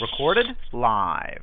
Recorded live.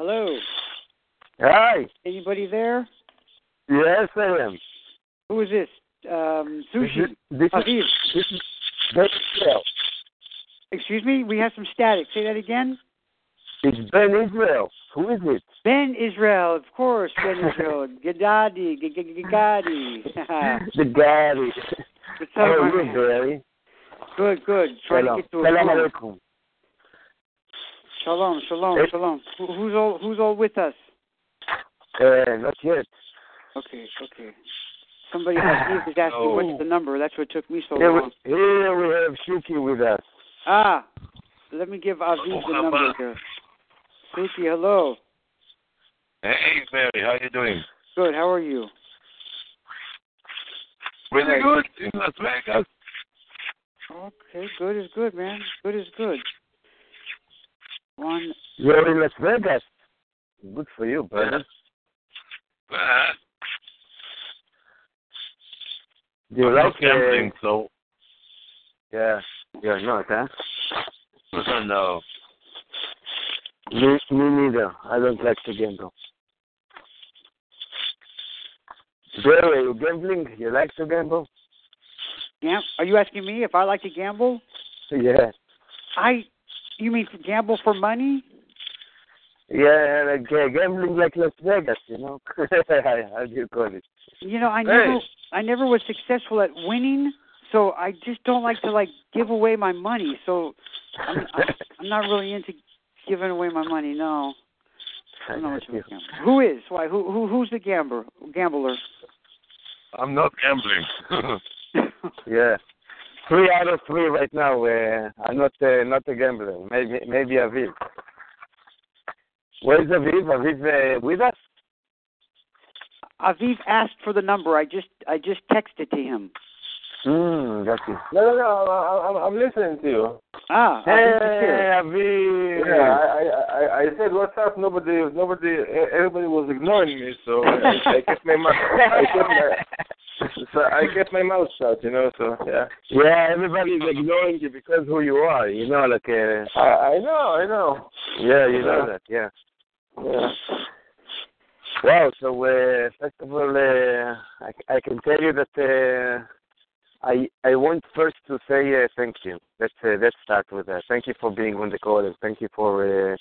Hello. Hi. Anybody there? Yes, I am. Who is this? Um, sushi. This is, this is Ben Israel. Excuse me. We have some static. Say that again. It's Ben Israel. Who is it? Ben Israel, of course. Ben Israel. Gadadi. G- G- Gadi. the daddy. What's How up, are you, man? Barry? Good, good. Trying Salam. to get to a Salam alaikum. Shalom, shalom, Eh? shalom. Who, who's all Who's all with us? Uh, not yet. Okay, okay. Somebody has is asking Oh. what's the number. That's what took me so Here long. we, here we have Shuki with us. Ah, let me give Aviv the number here. Shuki, hello. Hey, Barry, how you doing? Good. How are you? Really Right. good in Las Vegas. Okay, good is good, man. Good is good. One. You're in Las Vegas. Good for you, brother. Uh, Do you I'm like not gambling, so Uh, yeah, you're not, huh? no. Me, me neither. I don't like to gamble. Barry, are you gambling? You like to gamble? Gam- are you asking me if I like to gamble? Yeah. I. You mean to gamble for money? Yeah, like uh, gambling like Las Vegas, you know. How do you call it? You know, I Hey. never. I never was successful at winning, so I just don't like to like give away my money. So I'm I'm, I'm not really into giving away my money. No. I don't know what you're. Who is? Why? Who? Who? Who's the gambler? Gambler? I'm not gambling. Yeah. Three out of three right now. Uh, I'm not uh, not a gambler. Maybe maybe Aviv. Where's Aviv? Aviv uh, with us? Aviv asked for the number. I just I just texted to him. Hmm, got you. No, no, no. I, I'm, I'm listening to you. Ah, Hey, Aviv is here. Aviv. Yeah, I, I, I, I said what's up. Nobody, nobody, everybody was ignoring me, so I, I kept my mouth. I kept my, so I kept my mouth shut, you know. So yeah. Yeah, everybody's ignoring you because who you are. You know, like uh, I, I know, I know. yeah, you know that. Yeah. Yeah. Wow. So uh, first of all, uh, I, I can tell you that uh, I I want first to say uh, thank you. Let's uh, let's start with that. Thank you for being on the call and thank you for uh,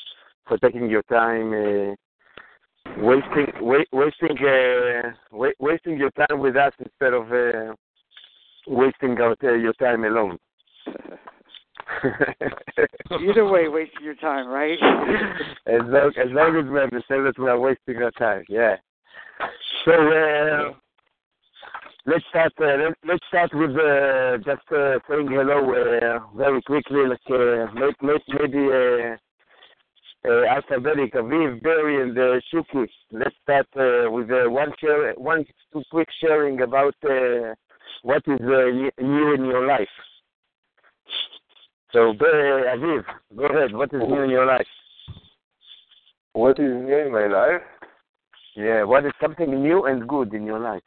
for taking your time. Wasting, wa- wasting, uh, wa- wasting your time with us instead of uh, wasting out, uh, your time alone. Either way, wasting your time, right? as long as long as we understand that we are wasting our time, yeah. So uh, let's start. Uh, let, let's start with uh, just uh, saying hello uh, very quickly. Like uh, may, may, maybe uh, uh, alphabetic Aviv, Barry, and uh, Shuki. Let's start uh, with uh, one share, one two quick sharing about uh, what is uh, new in your life. So, Barry, Aviv, go ahead. What is new in your life? What is new in my life? Yeah, what is something new and good in your life?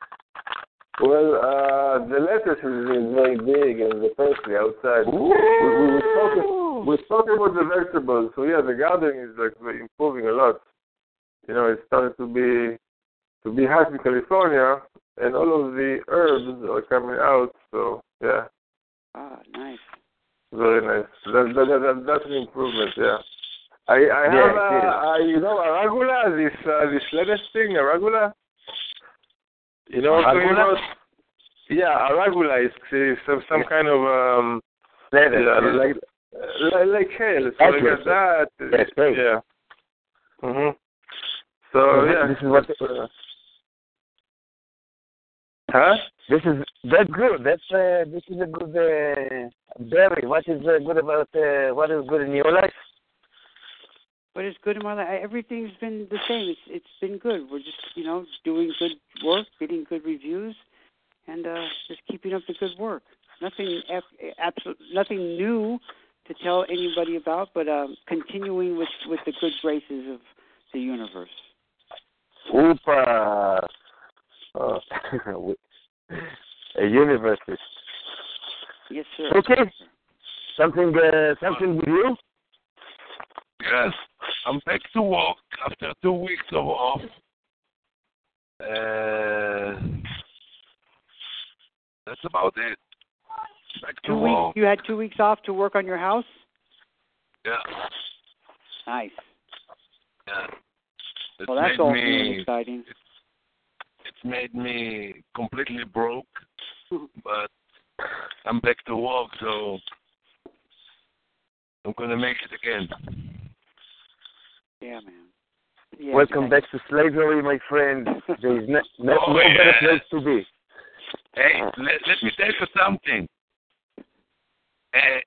Well, uh, the lettuce is, is very big and the parsley outside. We, we, we, spoke, we spoke about the vegetables, so yeah, the garden is like improving a lot. You know, it's starting to be to be hot in California, and all of the herbs are coming out. So yeah, ah, nice. very nice. That, that, that, that, that's an improvement. Yeah. I I have Yeah, it is. uh, you know arugula this uh, this lettuce thing arugula. You know what I'm talking Arugula? about? Yeah, arugula is, is some some kind of um yeah, like like like kale, so That's like that. Yes, right. Yeah. Mhm. So Mhm. yeah, This is what- uh, huh? This is that's good. That's uh, this is a good uh, Barry. What is uh, good about uh, what is good in your life? But it's good in my life. Everything's been the same. It's it's been good. We're just you know doing good work, getting good reviews, and uh, just keeping up the good work. Nothing absolute, nothing new to tell anybody about, but um, continuing with with the good graces of the universe. Oopa. Oh. a university. Yes, sir. Okay. Something uh, something with you? Yes, I'm back to work after two weeks of off. Uh, that's about it. Back to Two work. weeks. You had two weeks off to work on your house. Yeah, Nice. yeah. Well, that's all and me. exciting. It's made me completely broke, but I'm back to work, so I'm gonna make it again. Yeah, man. Yeah, Welcome back to slavery, my friend. There is no, no, Oh, no better place to be. Hey, let, let me tell you something. Uh,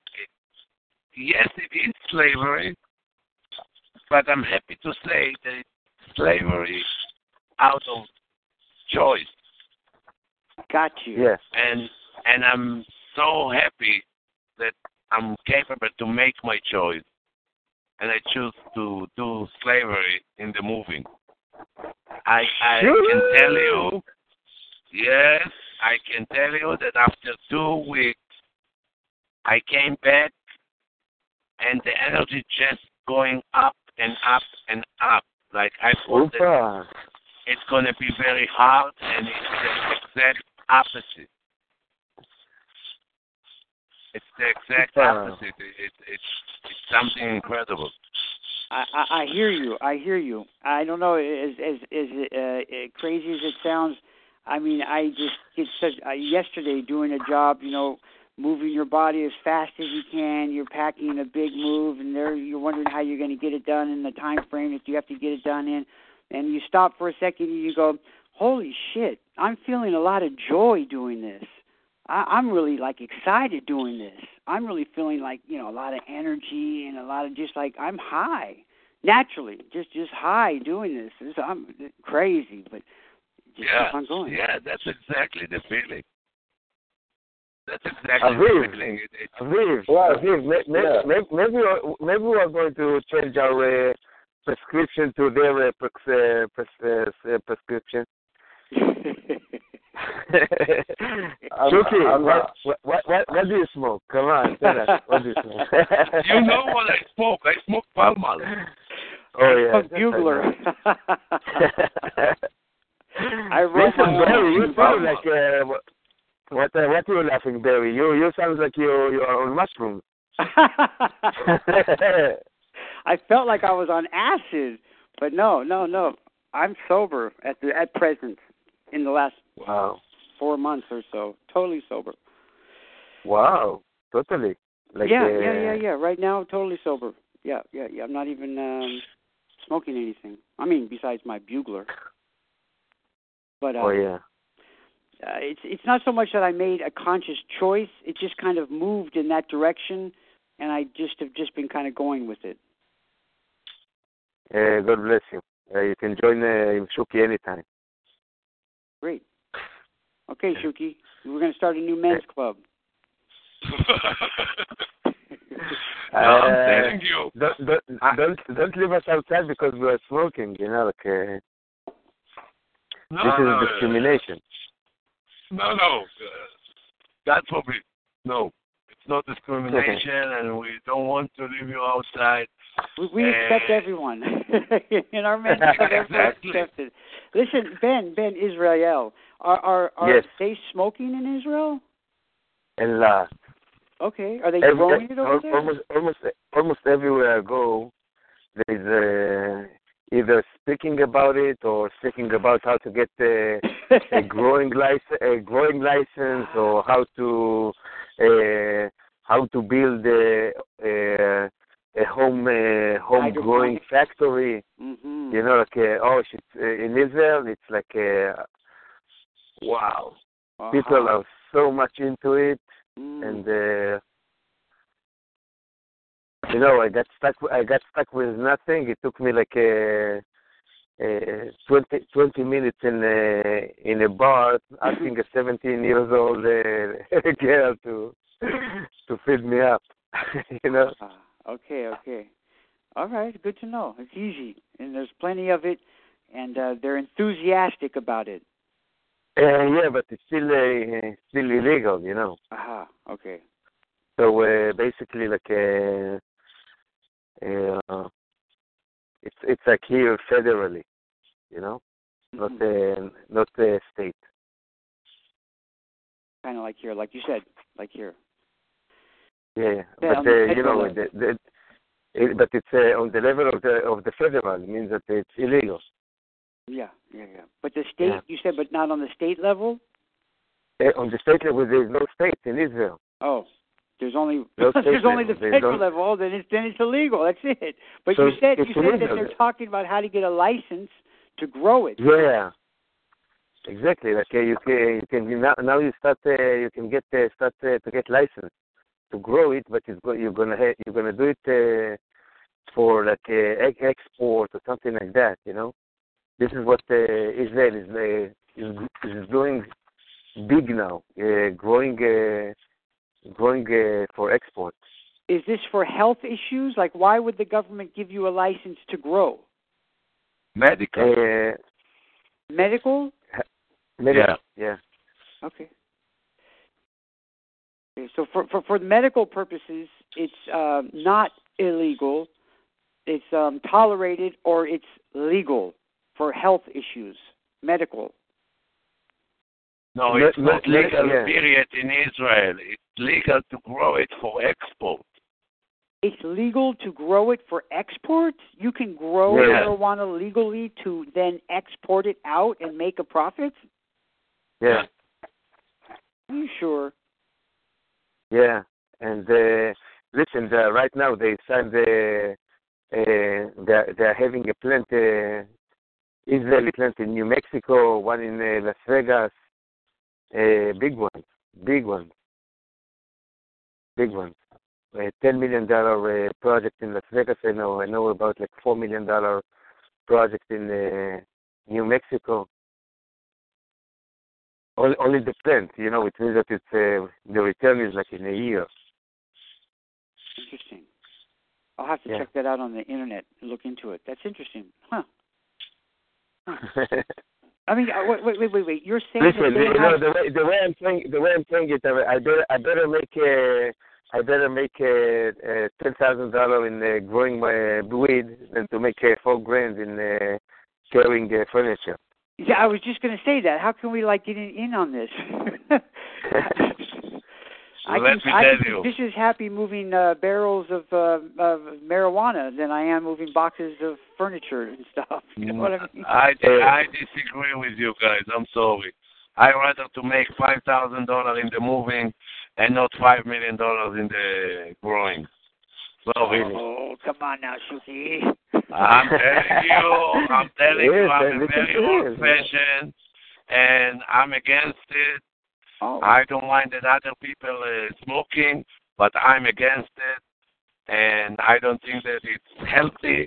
yes, it is slavery, but I'm happy to say that it's slavery out of choice, Got you. Yes. and and I'm so happy that I'm capable to make my choice, and I choose to do slavery in the moving. I I can tell you, yes, I can tell you that after two weeks, I came back, and the energy just going up and up and up. Like I thought it's gonna be very hard, and it's the exact opposite. It's the exact Wow. opposite. It, it, it's it's something incredible. I, I, I hear you. I hear you. I don't know. As as as uh, uh, crazy as it sounds, I mean, I just get such. Uh, yesterday, doing a job, you know, moving your body as fast as you can. You're packing a big move, and there you're wondering how you're going to get it done in the time frame that you have to get it done in. And you stop for a second and you go, "Holy shit! I'm feeling a lot of joy doing this. I, I'm really like excited doing this. I'm really feeling like you know a lot of energy and a lot of just like I'm high." naturally, just just high doing this. this I'm crazy, but just yeah, keep on going. yeah, that's exactly the feeling. That's exactly Aviv. the feeling. It, it, Aviv, Right. Aviv, may- may- Yeah. may- maybe we're- maybe we're going to change our uh, prescription to their uh, pres- uh, pres- uh, uh, prescription. I'm- Shuki, I'm what, not- what, what, what, what do you smoke? Come on, tell us. What do you smoke? you know what I smoke? I smoke Pall Mall. Oh, yeah. A bugler. I wrote Listen, my Barry, you own sound like uh, what? What, uh, what are you laughing, Barry? You you sound like you you are on mushrooms. I felt like I was on acid, but no, no, no. I'm sober at the at present in the last wow, four months or so. Totally sober. wow, totally. Like yeah, uh, yeah, yeah, yeah. Right now, totally sober. Yeah, yeah, yeah. I'm not even um smoking anything. I mean, besides my bugler. But uh, Oh yeah. uh, it's it's not so much that I made a conscious choice. It just kind of moved in that direction, and I just have just been kind of going with it. Uh, God bless you. Uh, you can join uh, Shuki anytime. Great. Okay, Shuki, we're going to start a new men's club. no, Uh, telling you. Don't don't don't, don't leave us outside because we are smoking. You know, like uh, No, this no, is discrimination. No, no. That's God forbid. No. It's not discrimination, and we don't want to leave you outside. We, we accept Uh, everyone in our men's club. Everyone's Exactly. accepted. Listen, Ben, Ben, Israel, are are are Yes. they smoking in Israel? And uh, Okay, are they every, growing it over there? almost almost almost everywhere I go, there is uh, either speaking about it or speaking about how to get uh, a growing license, a growing license, or how to uh, how to build a a, a home uh, home growing factory. hmm You know, like uh, oh, shit, uh, in Israel, it's like uh, wow, people are so much into it, Mm. and uh, you know, I got stuck. I got stuck with nothing. It took me like uh, uh, 20, 20 minutes in a in a bar asking a 17 years old uh, girl to to feed me up. you know. Ah, okay, okay. All right, good to know. It's easy, and there's plenty of it, and uh, they're enthusiastic about it. Uh, yeah, but it's still uh, still illegal, you know. Aha, okay. So uh, basically, like uh, uh, it's it's like here federally, you know, not uh, not uh, state. Kind of like here, like you said, like here. Yeah, Yeah, but uh, you know, the, the, it, but it's uh, on the level of the of the federal. It means that it's illegal. Yeah, yeah, yeah. But the state, Yeah. you said, but not on the state level. On the state level, there is no state in Israel. Oh, there's only No there's only the. There's federal no- level. Then it's then it's illegal. That's it. But So you said you said that they're talking about how to get a license to grow it. Yeah, exactly. Like uh, you can you can now, now you start uh, you can get uh, start uh, to get license to grow it, but it's go, you're gonna ha- you're gonna do it uh, for like uh, ex- export or something like that. You know, this is what uh, Israel is uh, is is doing big now, uh, growing uh, growing uh, for export. Is this for health issues? Like, why would the government give you a license to grow? Medical. Uh, Medical? medical, yeah. Okay. Okay, so for, for, for medical purposes, it's um, not illegal. It's um, tolerated or it's legal for health issues. Medical. No, Me- it's not me- legal, yeah. period, in Israel. It's legal to grow it for export. It's legal to grow it for export. You can grow Yeah. marijuana legally to then export it out and make a profit. Yeah. Are you sure? Yeah, and uh, listen, uh, right now they signed the. Uh, they're, they're having a plant, uh, Israeli plant in New Mexico, one in uh, Las Vegas, uh, big ones, big ones, big ones. A ten million dollar uh, project in Las Vegas. I know. I know about like four million dollar project in uh, New Mexico. Only, only the plant, you know, it means that it's uh, the return is like in a year. Interesting. I'll have to Yeah. check that out on the internet and look into it. That's interesting. Huh. I mean, uh, wait, wait, wait, wait. You're saying Listen, that you know have... the way the way I'm playing the way I'm playing it, I I better I better make a I better make a, uh, ten thousand dollar in uh, growing my weed than to make uh, four grand in uh, carrying uh, furniture. Yeah, I was just going to say that. How can we like get in on this? I Let can, me I tell can you. just as happy moving uh, barrels of, uh, of marijuana than I am moving boxes of furniture and stuff. You know what I mean? I, I disagree with you guys. I'm sorry. I rather to make five thousand dollars in the moving and not five million dollars in the growing. Sorry. Oh, come on now, Shuki. I'm telling you, I'm telling you, I'm a very old fashioned, and I'm against it. Oh, I don't mind that other people uh, smoking, but I'm against it, and I don't think that it's healthy,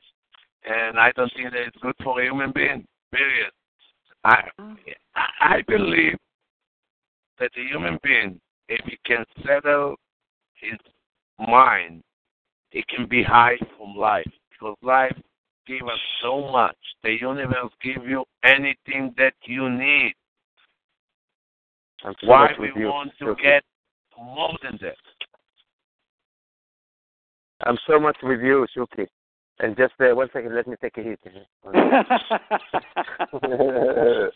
and I don't think that it's good for a human being. Period. I I believe that a human being, if he can settle his mind, he can be high from life because life gives us so much. The universe gives you anything that you need. I'm so Why much we you. want to get more than that? I'm so much with you, Shuki. And just uh, one second, let me take a hit.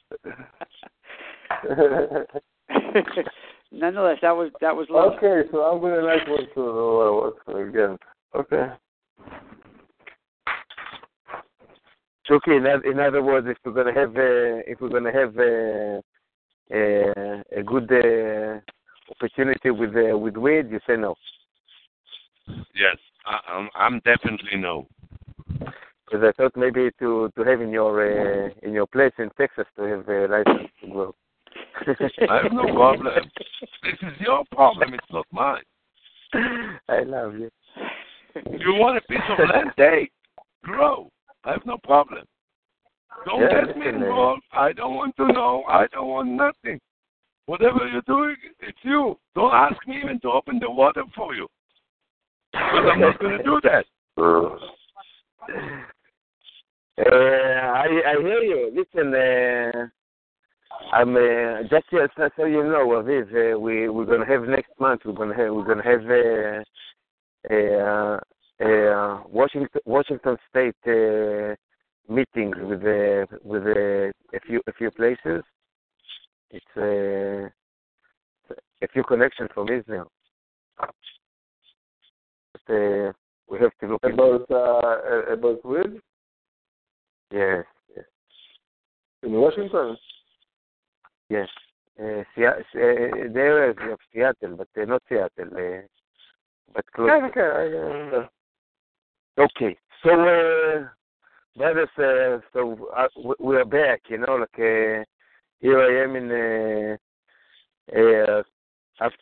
Nonetheless, that was that was love. okay, so I'm gonna like one to uh, what again. Okay. Shuki, in, in other words, if we're gonna have uh, if we're gonna have uh, a good uh, opportunity with uh, with weed, you say no. Yes, I, I'm, I'm definitely no. Because I thought maybe to to have in your uh, in your place in Texas to have a license to grow. I have no problem. This is your problem. It's not mine. I love you. You want a piece of land? Take, grow. I have no problem. Don't Yeah, get me uh, involved. I don't want to know. I don't want nothing. Whatever you're doing, it's you. Don't ask me even to open the water for you. Because I'm not going to do that. Uh, I I hear you. Listen, uh, I'm uh, just so, you know, Aviv, uh, we we're gonna have next month. We're gonna have we're gonna have uh, a, a, a Washington Washington State uh, meetings with uh, with uh, a few a few places. It's uh, a few connections from Israel. But, uh, we have to look About uh, about weed Yes, yes, in Washington. yes. Uh, uh, the area of Seattle, but uh, not Seattle, uh, but close. Yeah, okay. Uh, Okay, so uh, brothers, uh, so uh, we- are back. You know, like uh, here I am in uh, uh,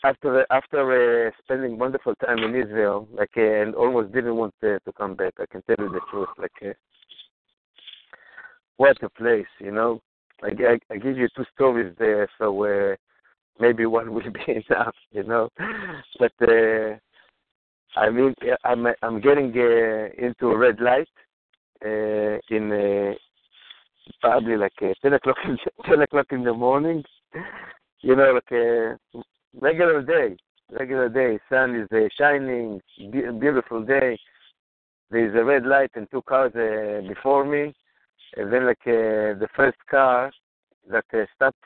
after after uh, spending wonderful time in Israel, like uh, and almost didn't want uh, to come back. I can tell you the truth. Like, uh, what a place, you know. I, I, I give you two stories there, so uh, maybe one will be enough, you know. But uh, I mean, I'm I'm getting uh, into a red light uh, in uh, probably like uh, ten o'clock in ten o'clock in the morning. You know, like a regular day, regular day. Sun is uh, shining, be- beautiful day. There is a red light and two cars uh, before me, and then like uh, the first car that uh, stopped,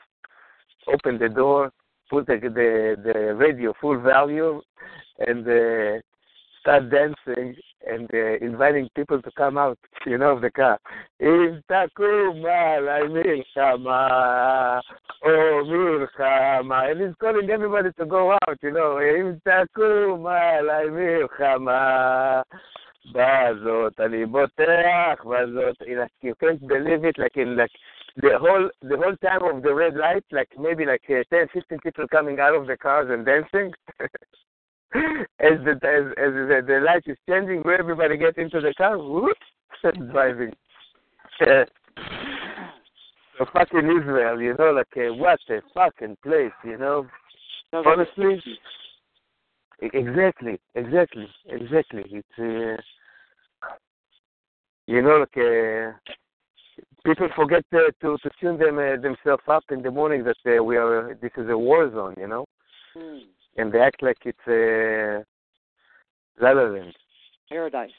opened the door, put the the, the radio full volume, and uh, start dancing and uh, inviting people to come out, you know, of the car. אם תקום עליי מלחמה, או מלחמה, and he's calling everybody to go out, you know, אם תקום עליי מלחמה, בזאת אני בוטח, בזאת, like, you can't believe it, like in like the whole the whole time of the red light, like maybe like uh, 10, 15 people coming out of the cars and dancing. as the as, as the, the light is changing, where everybody gets into the car, whoops, driving. so fucking Israel, you know, like uh, what a fucking place, you know. Honestly, exactly, exactly, exactly. It's uh, you know, like uh, people forget uh, to to tune them uh, themselves up in the morning that uh, we are this is a war zone, you know, Hmm. And they act like it's a La La Land. Paradise.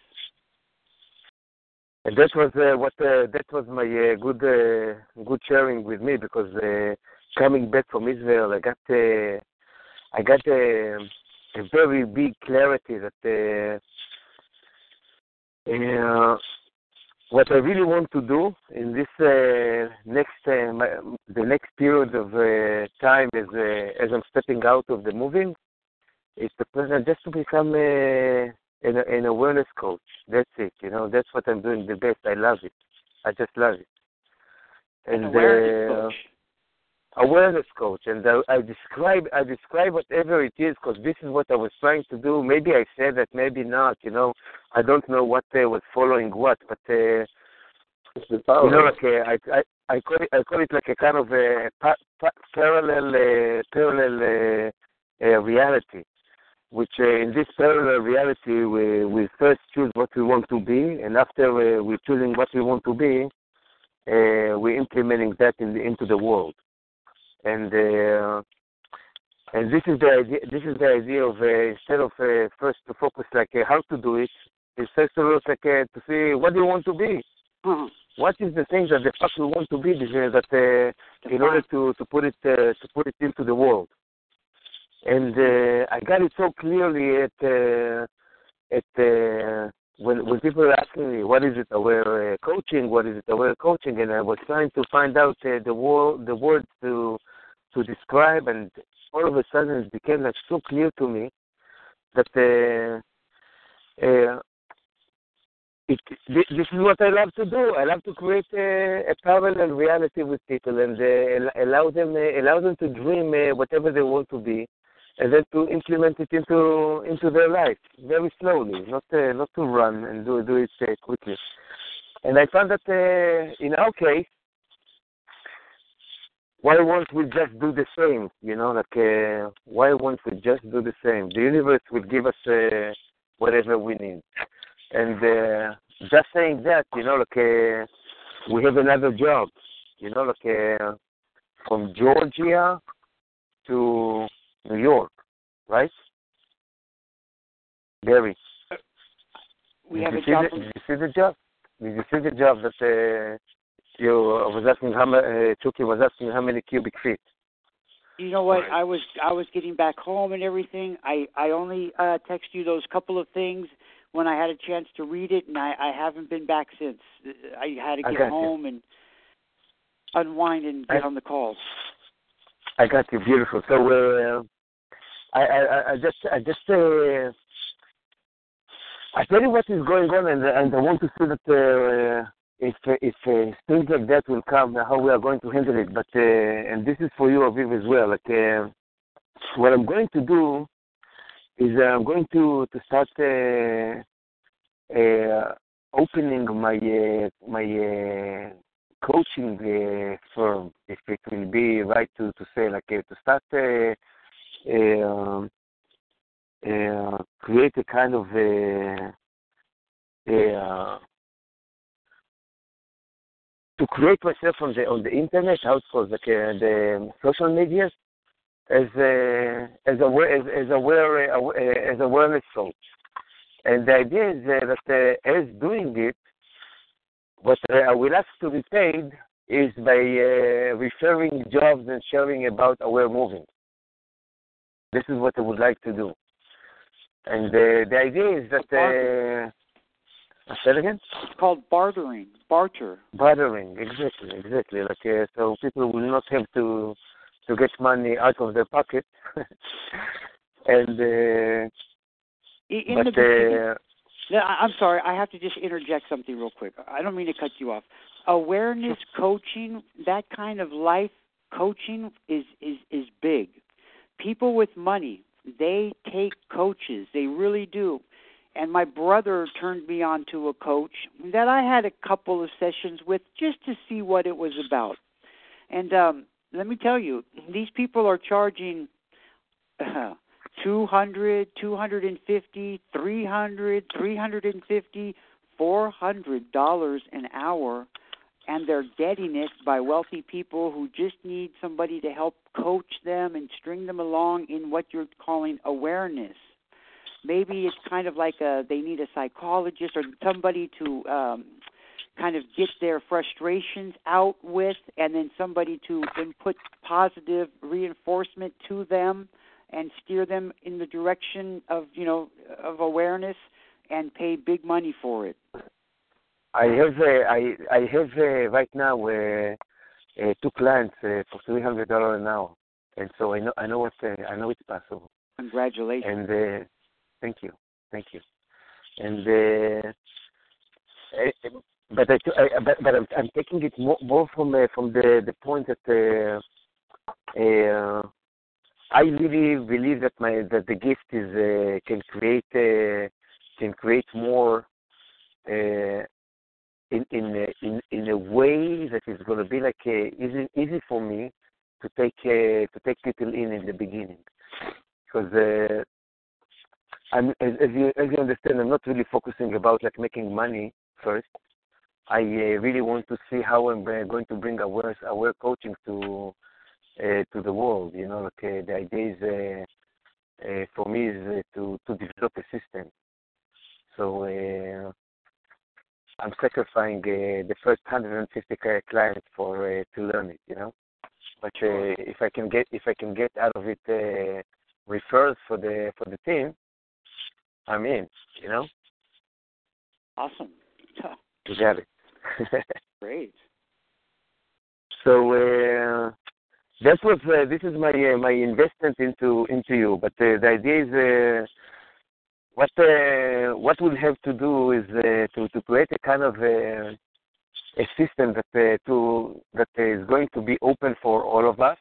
And that was uh, what uh, that was my uh, good uh, good sharing with me because uh, coming back from Israel, I got uh, I got uh, a very big clarity that uh, uh, what I really want to do in this uh, next uh, my, the next period of uh, time as uh, as I'm stepping out of the moving is to present just to become uh, an, an awareness coach. That's it. You know, that's what I'm doing the best. I love it. I just love it. And An awareness uh, coach. Awareness coach, and I, I describe I describe whatever it is because this is what I was trying to do. Maybe I said that, maybe not. You know, I don't know what uh, was following what, but uh, It's the power. you know, like uh, I, I I call it I call it like a kind of a pa- pa- parallel uh, parallel uh, uh, reality, which uh, in this parallel reality we we first choose what we want to be, and after uh, we're choosing what we want to be, uh, we're implementing that in the, into the world, and. Uh, and this is the idea. This is the idea of uh, instead of uh, first to focus like uh, how to do it, is first to look like uh, to see what do you want to be Uh-huh. what is the thing that the fuck we want to be this, uh, that uh, in order to to put it uh, to put it into the world and uh, i got it so clearly at uh, at uh, when when people are asking me what is it aware uh, coaching what is it aware coaching and i was trying to find out uh, the word the words to to describe and all of a sudden it became like so clear to me that uh, uh, it, this is what I love to do. I love to create a, a parallel reality with people and uh, allow them uh, allow them to dream uh, whatever they want to be, and then to implement it into into their life very slowly, not uh, not to run and do do it quickly. And I found that in our case, why won't we just do the same? You know, like uh, why won't we just do the same? The universe will give us uh, whatever we need. And uh, just saying that, you know, like uh, we have another job. You know, like uh, from Georgia to New York, right? Barry, We did have you a job. did you see the job? Did you see the job that uh, you I was asking how ma- uh, was asking how many cubic feet? You know what? I was I was getting back home and everything. I I only uh text you those couple of things when I had a chance to read it, and I I haven't been back since. I had to get got you. home and unwind and get I- on the calls. I got you, beautiful. So uh, I, I I- I just I just uh, I tell you what is going on, and and I want to see that uh, if if uh, things like that will come, how we are going to handle it. But uh, and this is for you, Aviv, as well. Like uh, what I'm going to do is uh, I'm going to to start uh, uh, opening my uh, my uh, coaching uh, firm, if it will be right to to say like uh, to start. Uh, uh, uh, create a kind of uh, uh, to create myself on the on the internet, how it's called, uh, the social medias, as a as a as, as aware uh, as awareness coach. And the idea is uh, that uh, as doing it, what I will ask to be paid is by uh, referring jobs and sharing about aware moving. This is what I would like to do. And uh, the idea is that Uh, say it again. It's called bartering, barter. Bartering, exactly, exactly. Like uh, so, people will not have to to get money out of their pocket, and uh, In, in but the uh, No, I'm sorry. I have to just interject something real quick. I don't mean to cut you off. Awareness coaching, that kind of life coaching is is is big. People with money, they take coaches. They really do. And my brother turned me on to a coach that I had a couple of sessions with just to see what it was about. And um let me tell you, these people are charging uh, 200 250 300 350 400 dollars an hour and they're getting it by wealthy people who just need somebody to help coach them and string them along in what you're calling awareness maybe it's kind of like a they need a psychologist or somebody to um kind of get their frustrations out with and then somebody to input positive reinforcement to them and steer them in the direction of you know of awareness and pay big money for it. I have uh, I I have uh, right now uh, uh, two clients uh, for three hundred dollars an hour, and so I know I know what uh, I know it's possible. Congratulations. And uh, thank you, thank you. And uh, uh, but I, but, but I'm, I'm taking it more, more from uh, from the the point that uh, uh, I really believe that my that the gift is uh, can create uh, can create more uh, in in a, in in a way that is going to be like uh, easy easy for me to take uh, to take people in in the beginning because uh, I'm as, as you as you understand I'm not really focusing about like making money first. I uh, really want to see how I'm uh, going to bring aware aware coaching to uh, to the world. You know, like uh, the idea is uh, uh, for me is uh, to to develop a system. So uh, I'm sacrificing uh, the first 150 clients for uh, to learn it. You know, but uh, if I can get if I can get out of it uh, refers for the for the team, I'm in. You know, Awesome. you got it. Great. so. Uh, that was uh, this is my uh, my investment into into you. But uh, the idea is uh, what uh, what we'll have to do is uh, to to create a kind of uh, a system that uh, to that is going to be open for all of us,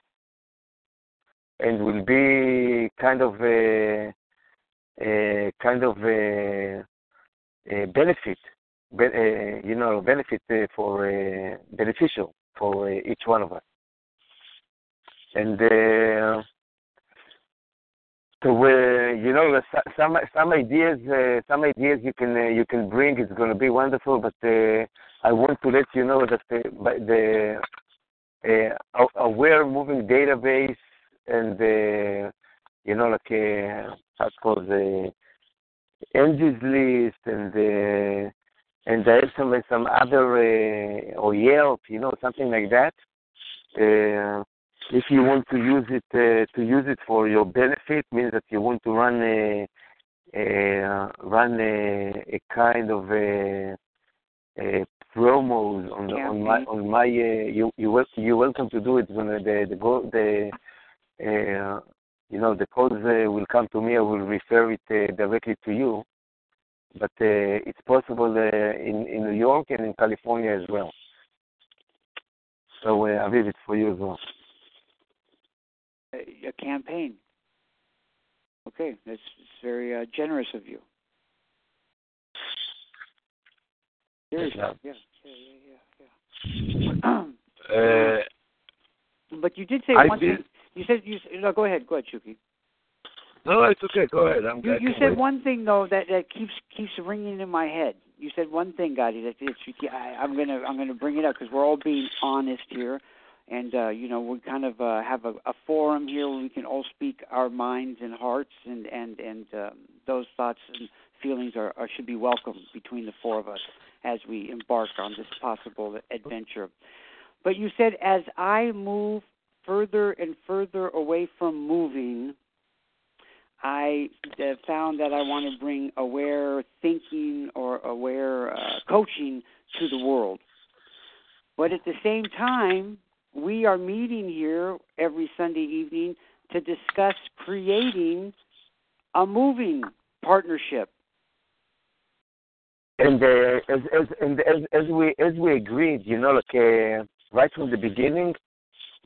and will be kind of a, kind of benefit, be, you know, benefit uh, for uh, beneficial for uh, each one of us. And so you know some some ideas some ideas you can you can bring is going to be wonderful but I want to let you know that the, the aware moving database and uh, you know like uh, how it's the Angie's list and uh, and I have some some other uh, or Yelp you know something like that. Uh, if you want to use it uh, to use it for your benefit means that you want to run a, a run a, a kind of a, a promos on the, on my on my uh, you you you're welcome to do it when the the go the uh, you know the codes uh, will come to me I will refer it uh, directly to you but uh, it's possible uh, in in New York and in California as well so uh, I leave it for you as well a campaign. Okay, that's very uh, generous of you. Seriously, yeah, yeah, yeah, yeah. yeah. Uh, but you did say I one did- thing. You said you. No, go ahead. Go ahead, Shuki. no, it's okay. Go ahead. I'm You, you said wait. one thing though that that keeps keeps ringing in my head. You said one thing, Gotti. That it's, I, I'm gonna I'm gonna bring it up because we're all being honest here, and uh, you know we kind of uh, have a, a forum here where we can all speak our minds and hearts, and and and um, those thoughts and feelings are, are should be welcome between the four of us as we embark on this possible adventure. But you said as I move further and further away from moving, I uh, found that I want to bring aware thinking or aware uh, coaching to the world. But at the same time, we are meeting here every Sunday evening to discuss creating a moving partnership. And uh, as, as, and as, as we as we agreed, you know, like uh, right from the beginning,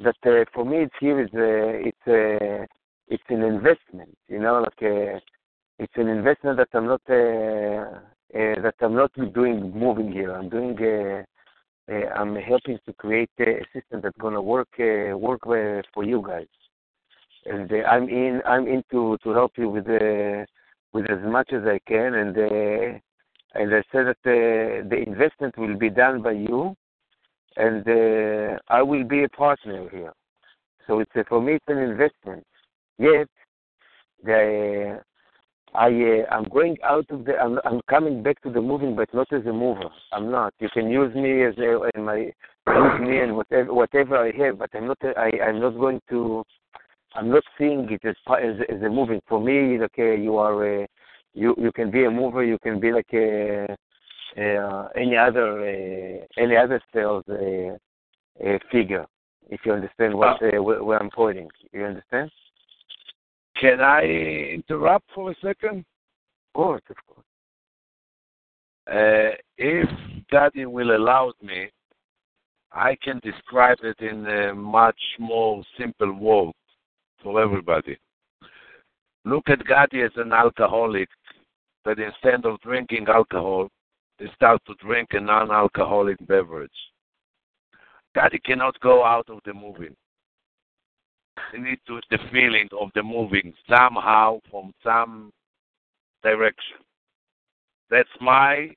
that uh, for me it's here is uh, it's uh, it's an investment, you know, like uh, it's an investment that I'm not uh, uh, that I'm not doing moving here. I'm doing uh, uh, I'm helping to create a system that's gonna work uh, work uh, for you guys, and uh, I'm in I'm in to to help you with uh, with as much as I can, and uh, and I said that uh, the investment will be done by you, and uh, I will be a partner here. So it's a, for me it's an investment. Yet, the I uh, I'm going out of the I'm I'm coming back to the moving, but not as a mover. I'm not. You can use me as a in my use me and whatever whatever I have, but I'm not. I I'm not going to. I'm not seeing it as as, as a moving. For me, okay, you are. Uh, you you can be a mover. You can be like a, any other uh, any other sales uh, uh, figure. If you understand what uh, where, I'm pointing, you understand? Can I interrupt for a second? Of course, of course. Uh, if Daddy will allow me, I can describe it in a much more simple word for everybody. Look at Gadi as an alcoholic that instead of drinking alcohol, start to drink a non-alcoholic beverage. Gadi cannot go out of the movie. He needs to the feeling of the moving somehow from some direction. That's my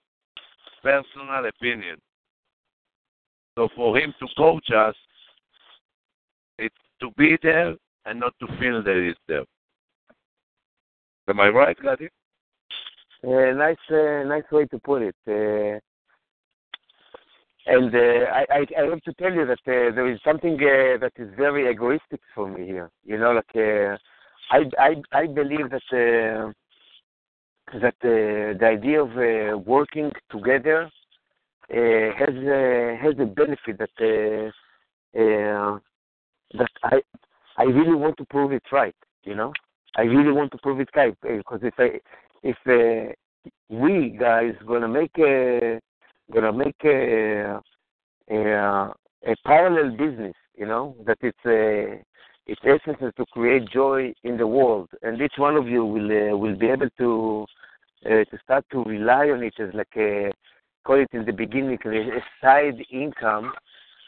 personal opinion. So for him to coach us, it's to be there and not to feel that he's there. Am I right, Gadi? Uh, nice, uh, nice way to put it. Uh, and I, I, I have to tell you that there is something that is very egoistic for me here. You know, like I, I, I believe that that the idea of working together has has a benefit that that I I really want to prove it right. You know, I really want to prove it right because if I if uh, we guys gonna make a gonna make a a, a parallel business, you know, that it's a its essence is to create joy in the world, and each one of you will uh, will be able to uh, to start to rely on it as like a call it in the beginning a side income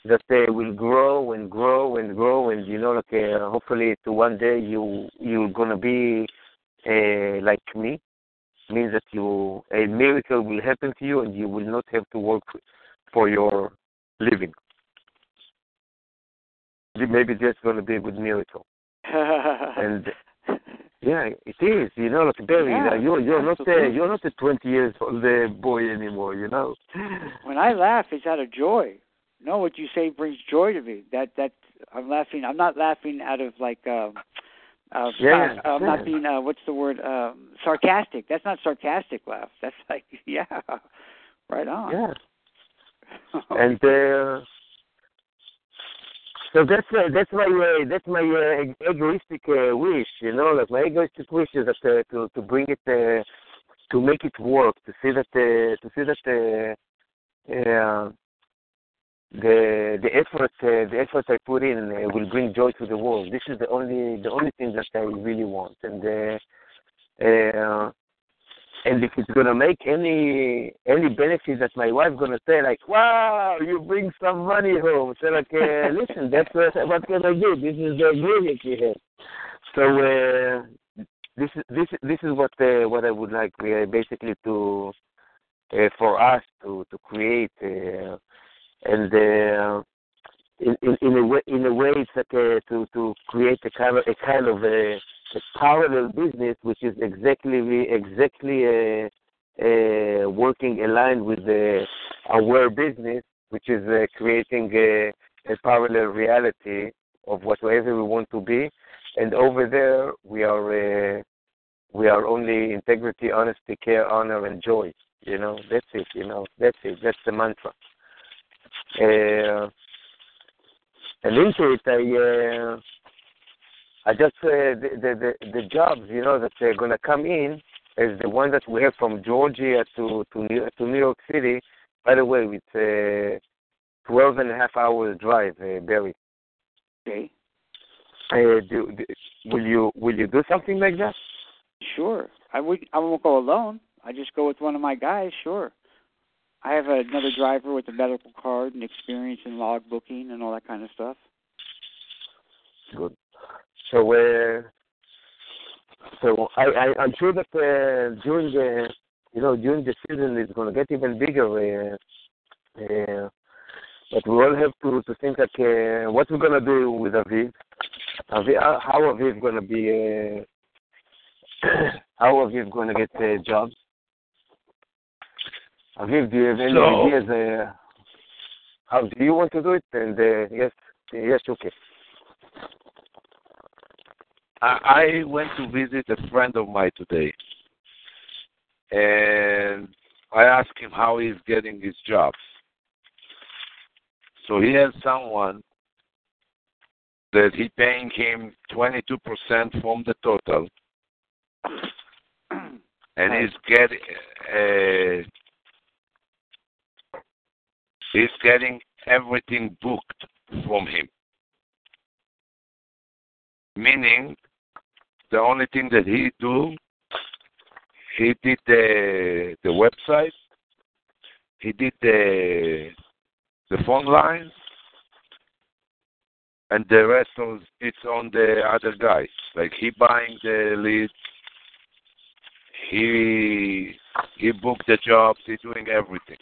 that uh, will grow and grow and grow, and you know, like uh, hopefully to one day you you're gonna be uh, like me, means that you a miracle will happen to you and you will not have to work for your living. Maybe that's going to be a good miracle. and yeah, it is. You know, like Barry, Yeah, you're you're not a, you're not a 20 years old uh, boy anymore. You know. when I laugh, it's out of joy. No, what you say brings joy to me. That that I'm laughing. I'm not laughing out of like um uh, Yeah, I'm yeah. not being uh, what's the word um sarcastic. That's not sarcastic laugh. That's like yeah, right on. Yeah. and uh, so that's uh, that's my uh, that's my uh, egoistic uh, wish, you know, like my egoistic wish is that uh, to to bring it uh, to make it work, to see that uh, to see that uh, uh, the the effort uh, the effort I put in uh, will bring joy to the world. This is the only the only thing that I really want, and uh, uh, and if it's gonna make any any benefit that my wife's gonna say like, wow, you bring some money home. So like, uh, listen, that's what, what can I do? This is the agreement we have. So uh, this is this this is what uh, what I would like uh, basically to uh, for us to to create uh, and. Uh, in, in, in a way, in a way, it's like uh, to to create a kind of a kind of a, a parallel business, which is exactly exactly uh, uh, working aligned with the aware business, which is uh, creating a, a parallel reality of whatever we want to be. And over there, we are uh, we are only integrity, honesty, care, honor, and joy. You know, that's it. You know, that's it. That's the mantra. Uh, and into it, I uh, I just uh, the, the the the jobs, you know, that they're gonna come in is the one that we have from Georgia to to New, to New York City. By the way, it's a twelve and a half hours drive, uh, Barry. Okay. Uh, do, do, will you will you do something like that? Sure. I would. I won't go alone. I just go with one of my guys. Sure. I have another driver with a medical card and experience in log booking and all that kind of stuff. Good. So, uh, so I, I I'm sure that uh, during the you know during the season it's going to get even bigger. Uh, uh, but we all have to to think like uh, what we're going to do with Aviv. Aviv uh, how Aviv going to be. Uh, how Aviv going to get uh, jobs? Aviv, do you have any So- ideas? Uh, how do you want to do it? And uh, yes, yes, okay. I, I went to visit a friend of mine today, and I asked him how he's getting his jobs. So he has someone that he paying him 22% from the total, and he's getting uh, he's getting everything booked from him. Meaning, the only thing that he do, he did the the website, he did the the phone lines, and the rest of it's on the other guys. Like he buying the leads, he he booked the jobs, he doing everything.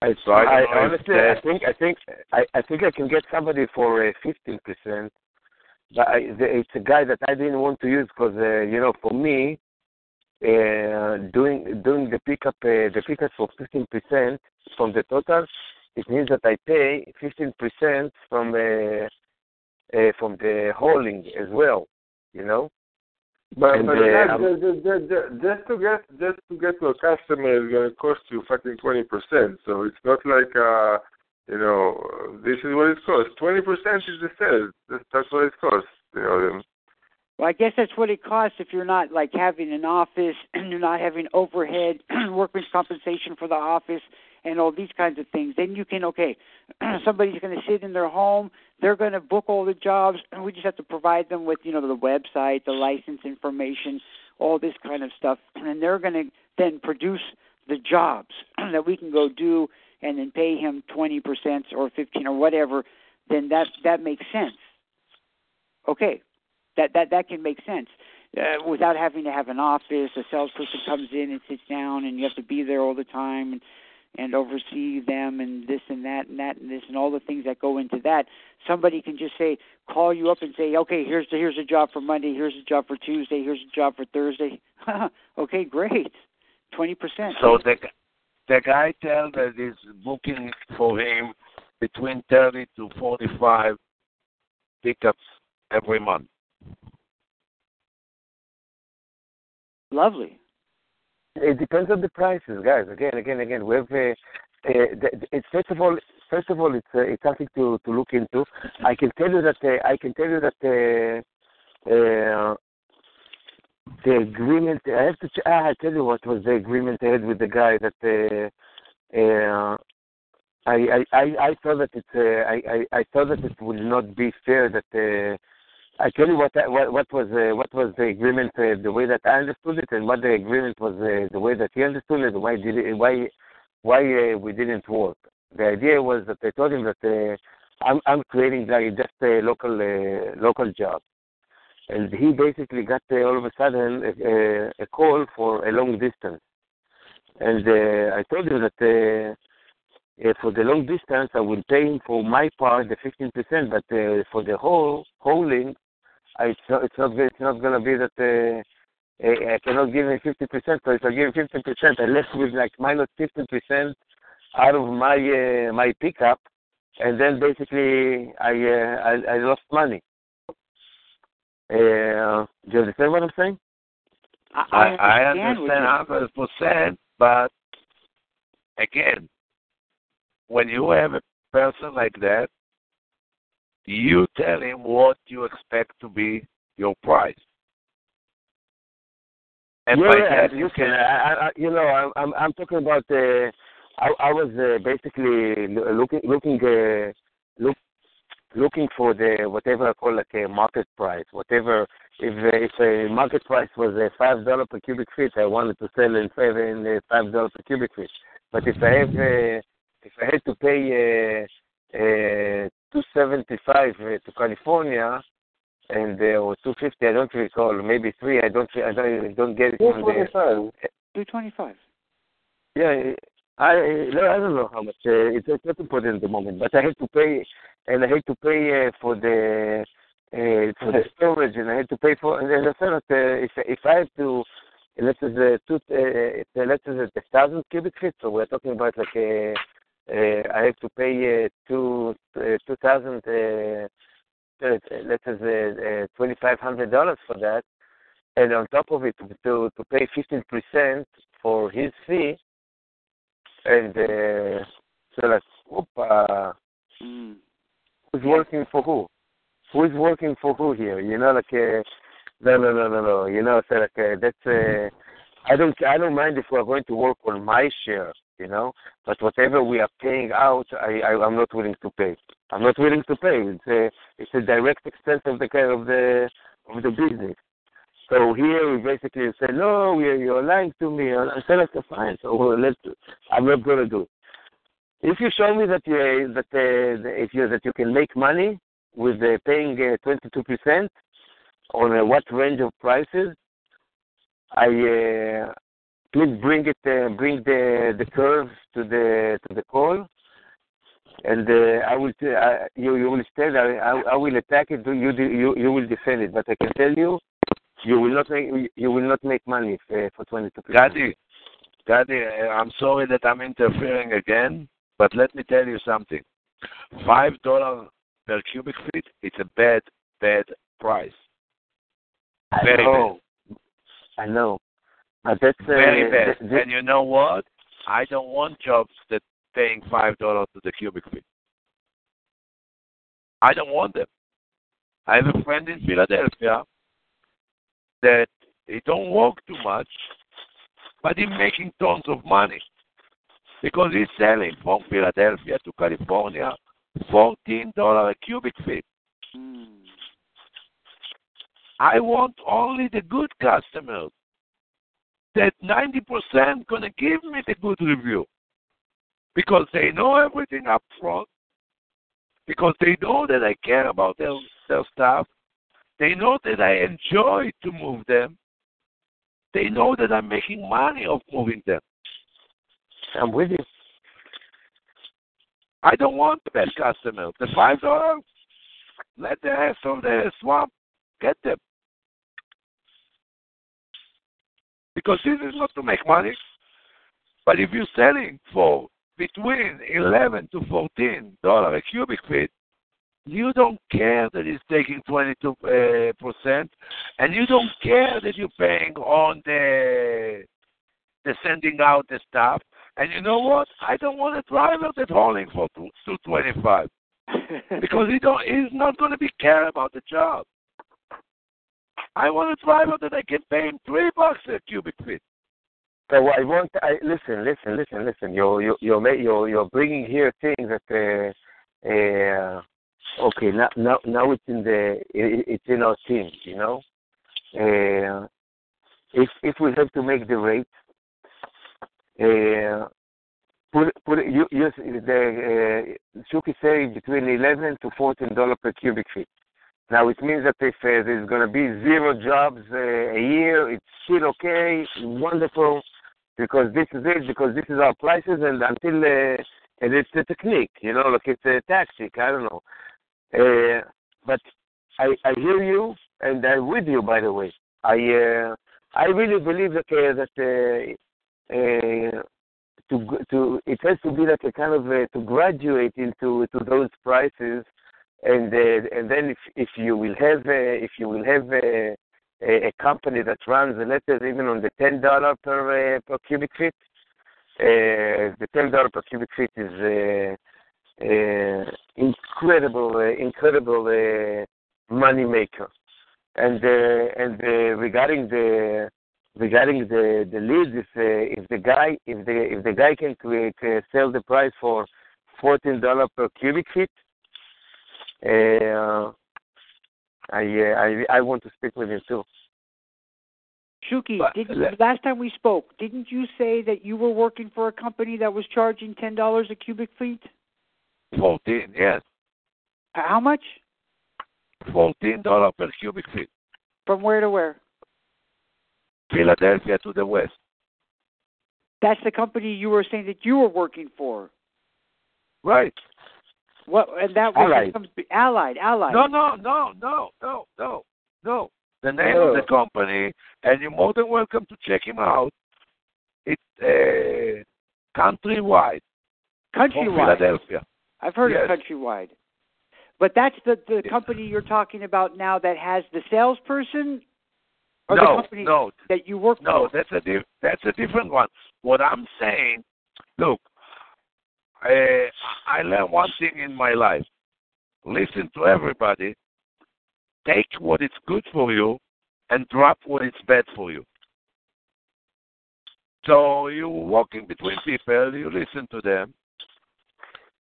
I, So I I honestly, I think, I think, I, I think I can get somebody for uh, fifteen percent. But I, the, it's a guy that I didn't want to use because, uh, you know, for me, uh, doing doing the pickup, uh, the pickup for fifteen percent from the total, it means that I pay fifteen percent from uh, uh, from the hauling as well. You know. But, And, but guys, just, just, just, just to get just to get to a customer is going to cost you fucking twenty percent. So it's not like uh, you know, this is what it costs. Twenty percent is the sales. That's, that's what it costs. You know, Well, I guess that's what it costs if you're not like having an office and you're not having overhead, workman's compensation for the office, and all these kinds of things. Then you can okay, somebody's going to sit in their home. They're going to book all the jobs, and we just have to provide them with you know the website, the license information, all this kind of stuff, and they're going to then produce the jobs that we can go do, and then pay him twenty percent or fifteen or whatever. Then that that makes sense. Okay, that that that can make sense uh, without having to have an office. A salesperson comes in and sits down, and you have to be there all the time and and oversee them and this and that and that and this and all the things that go into that. Somebody can just say, call you up and say, okay, here's the, here's a job for Monday, here's a job for Tuesday, here's a job for Thursday. okay, great, twenty percent. So the the guy tell that is booking for him between thirty to forty five pickups every month. lovely. It depends on the prices, guys. Again, again, again. We have. Uh, uh, it's first of all, first of all, it's uh, it's something to to look into. I can tell you that uh, I can tell you that uh, uh, the agreement. I have to. Ah, I tell you what was the agreement I had with the guy that. I, I, I, thought that it uh, I, I, I thought that it would not be fair that I tell you what what what was uh, what was the agreement uh, the way that I understood it and what the agreement was uh, the way that he understood it why did it why why uh, we didn't work. The idea was that I told him that uh, I'm I'm creating like just a local uh, local job, and he basically got all of a sudden a, a, call for a long distance, and I told him that. Uh, for the long distance, I will pay him for my part the 15%, but uh, for the whole hauling, I, it's not it's not it's not gonna be that uh, I, I cannot give him 50%. So if I give him 15%, I left with like minus 15% out of my uh, my pickup, and then basically I uh, I, I lost money. Uh, do you understand what I'm saying? I, I, I understand what understand hundred percent, but again, when you have a person like that, you tell him what you expect to be your price. And yeah, by that you can I, I, you know, I'm, I'm, talking about. Uh, I, I was uh, basically looking, looking, uh, look, looking for the whatever I call like a market price, whatever. If uh, if a market price was a five dollar per cubic feet, I wanted to sell in five in uh, five dollar per cubic feet. But if I have, uh, if I had to pay uh, uh, two seventy five uh, to California, and uh, or two fifty, I don't recall, maybe three. I don't, I don't, I don't get it. Two from the- twenty-five. Two twenty-five. yeah, I I don't know how much. Uh, it's, it's not important at the moment, but I have to pay, and I have to pay uh, for the uh, for the storage, and I have to pay for. And then I said that uh, if if I have to, let's say uh, two, uh, let's say a thousand cubic feet, so we're talking about like uh, I have to pay uh, two uh, two thousand. Uh, uh, let's say uh, uh, twenty five hundred dollars for that, and on top of it to to pay fifteen percent for his fee, and uh, so like, whoop, uh, Mm. who's working for who? Who is working for who here? You know, like, uh, no, no, no, no, no. You know, so like uh, that's. Uh, I don't, I don't mind if we're going to work on my share, you know, but whatever we are paying out, I, I I'm not willing to pay. I'm not willing to pay. It's a, it's a direct expense of the of the of the business. So here we basically say, no, we you're lying to me. I said, that's fine. So let's. I'm not to do. it. If you show me that you that uh, if you that you can make money with uh, paying two percent on uh, what range of prices, I uh, please bring it uh, bring the the curve to the to the call, and uh, I will t- I, you you will stand. I, I I will attack it. You you you will defend it. But I can tell you, you will not make you will not make money uh, for twenty two. Gadi, Gadi, uh, I'm sorry that I'm interfering again, but let me tell you something. Five dollar per cubic feet, it's a bad, bad price. I Very know. I know. But that's uh, Very bad. th- th- And you know what? I don't want jobs that paying five dollars to the cubic feet. I don't want them. I have a friend in Philadelphia that he don't work too much, but he's making tons of money because he's selling from Philadelphia to California fourteen dollar a cubic feet. Mm. I want only the good customers. That 90% gonna give me the good review. Because they know everything up front. Because they know that I care about their, their stuff. They know that I enjoy to move them. They know that I'm making money of moving them. I'm with you. I don't want the best customers. The five dollars, let the rest of the swamp get them. Because this is not to make money. But if you're selling for between eleven to fourteen dollar a cubic feet, you don't care that it's taking twenty two uh, percent, and you don't care that you're paying on the the sending out the stuff. And you know what? I don't want a driver that's hauling for two two twenty five because he don't he's not going to be care about the job. I want a driver that I can pay him three bucks a cubic feet. So I want. I listen, listen, listen, listen. You're you're you're you're, you're bringing here things that. Uh, uh, okay, now now now it's in the it, it's in our team. You know, uh, if if we have to make the rate, uh, put put you, you the uh, Shuki say between eleven to fourteen dollar per cubic feet. Now it means that if uh, there's going to be zero jobs uh, a year, it's still okay, wonderful, because this is it, because this is our prices, and until uh, and it's a technique, you know, like it's a tactic. I don't know, uh, but I I hear you, and I'm with you, by the way. I uh, I really believe that uh, that uh, uh, to to it has to be like a kind of uh, to graduate into to those prices and uh, and then if if you will have uh, if you will have uh, a, a company that runs the letters even on the ten dollar per uh, per cubic feet. Uh, the ten dollar per cubic feet is uh, uh, incredible, uh, incredible uh, money maker. And uh, and uh, regarding the regarding the the leads, if uh, if the guy if the if the guy can create uh, sell the price for fourteen dollar per cubic feet, uh, I, uh, I I want to speak with him too. Shuki, last time we spoke, didn't you say that you were working for a company that was charging ten dollars a cubic feet? Fourteen, yes, How much? fourteen dollar per cubic feet. From where to where? Philadelphia to the west. That's the company you were saying that you were working for. Right. What? And that was Allied. comes- Allied. Allied. No, no, no, no, no, no, no. The name No. of the company, and you're more than welcome to check him out. It's uh, countrywide from Countrywide. Philadelphia. I've heard Yes. of Countrywide. But that's the the company you're talking about now that has the salesperson, or no, the company no, that you work with. no. for. That's a diff- that's a different one. What I'm saying, look, uh, I learned one thing in my life: listen to everybody, take what is good for you, and drop what is bad for you. So you're walking between people, you listen to them.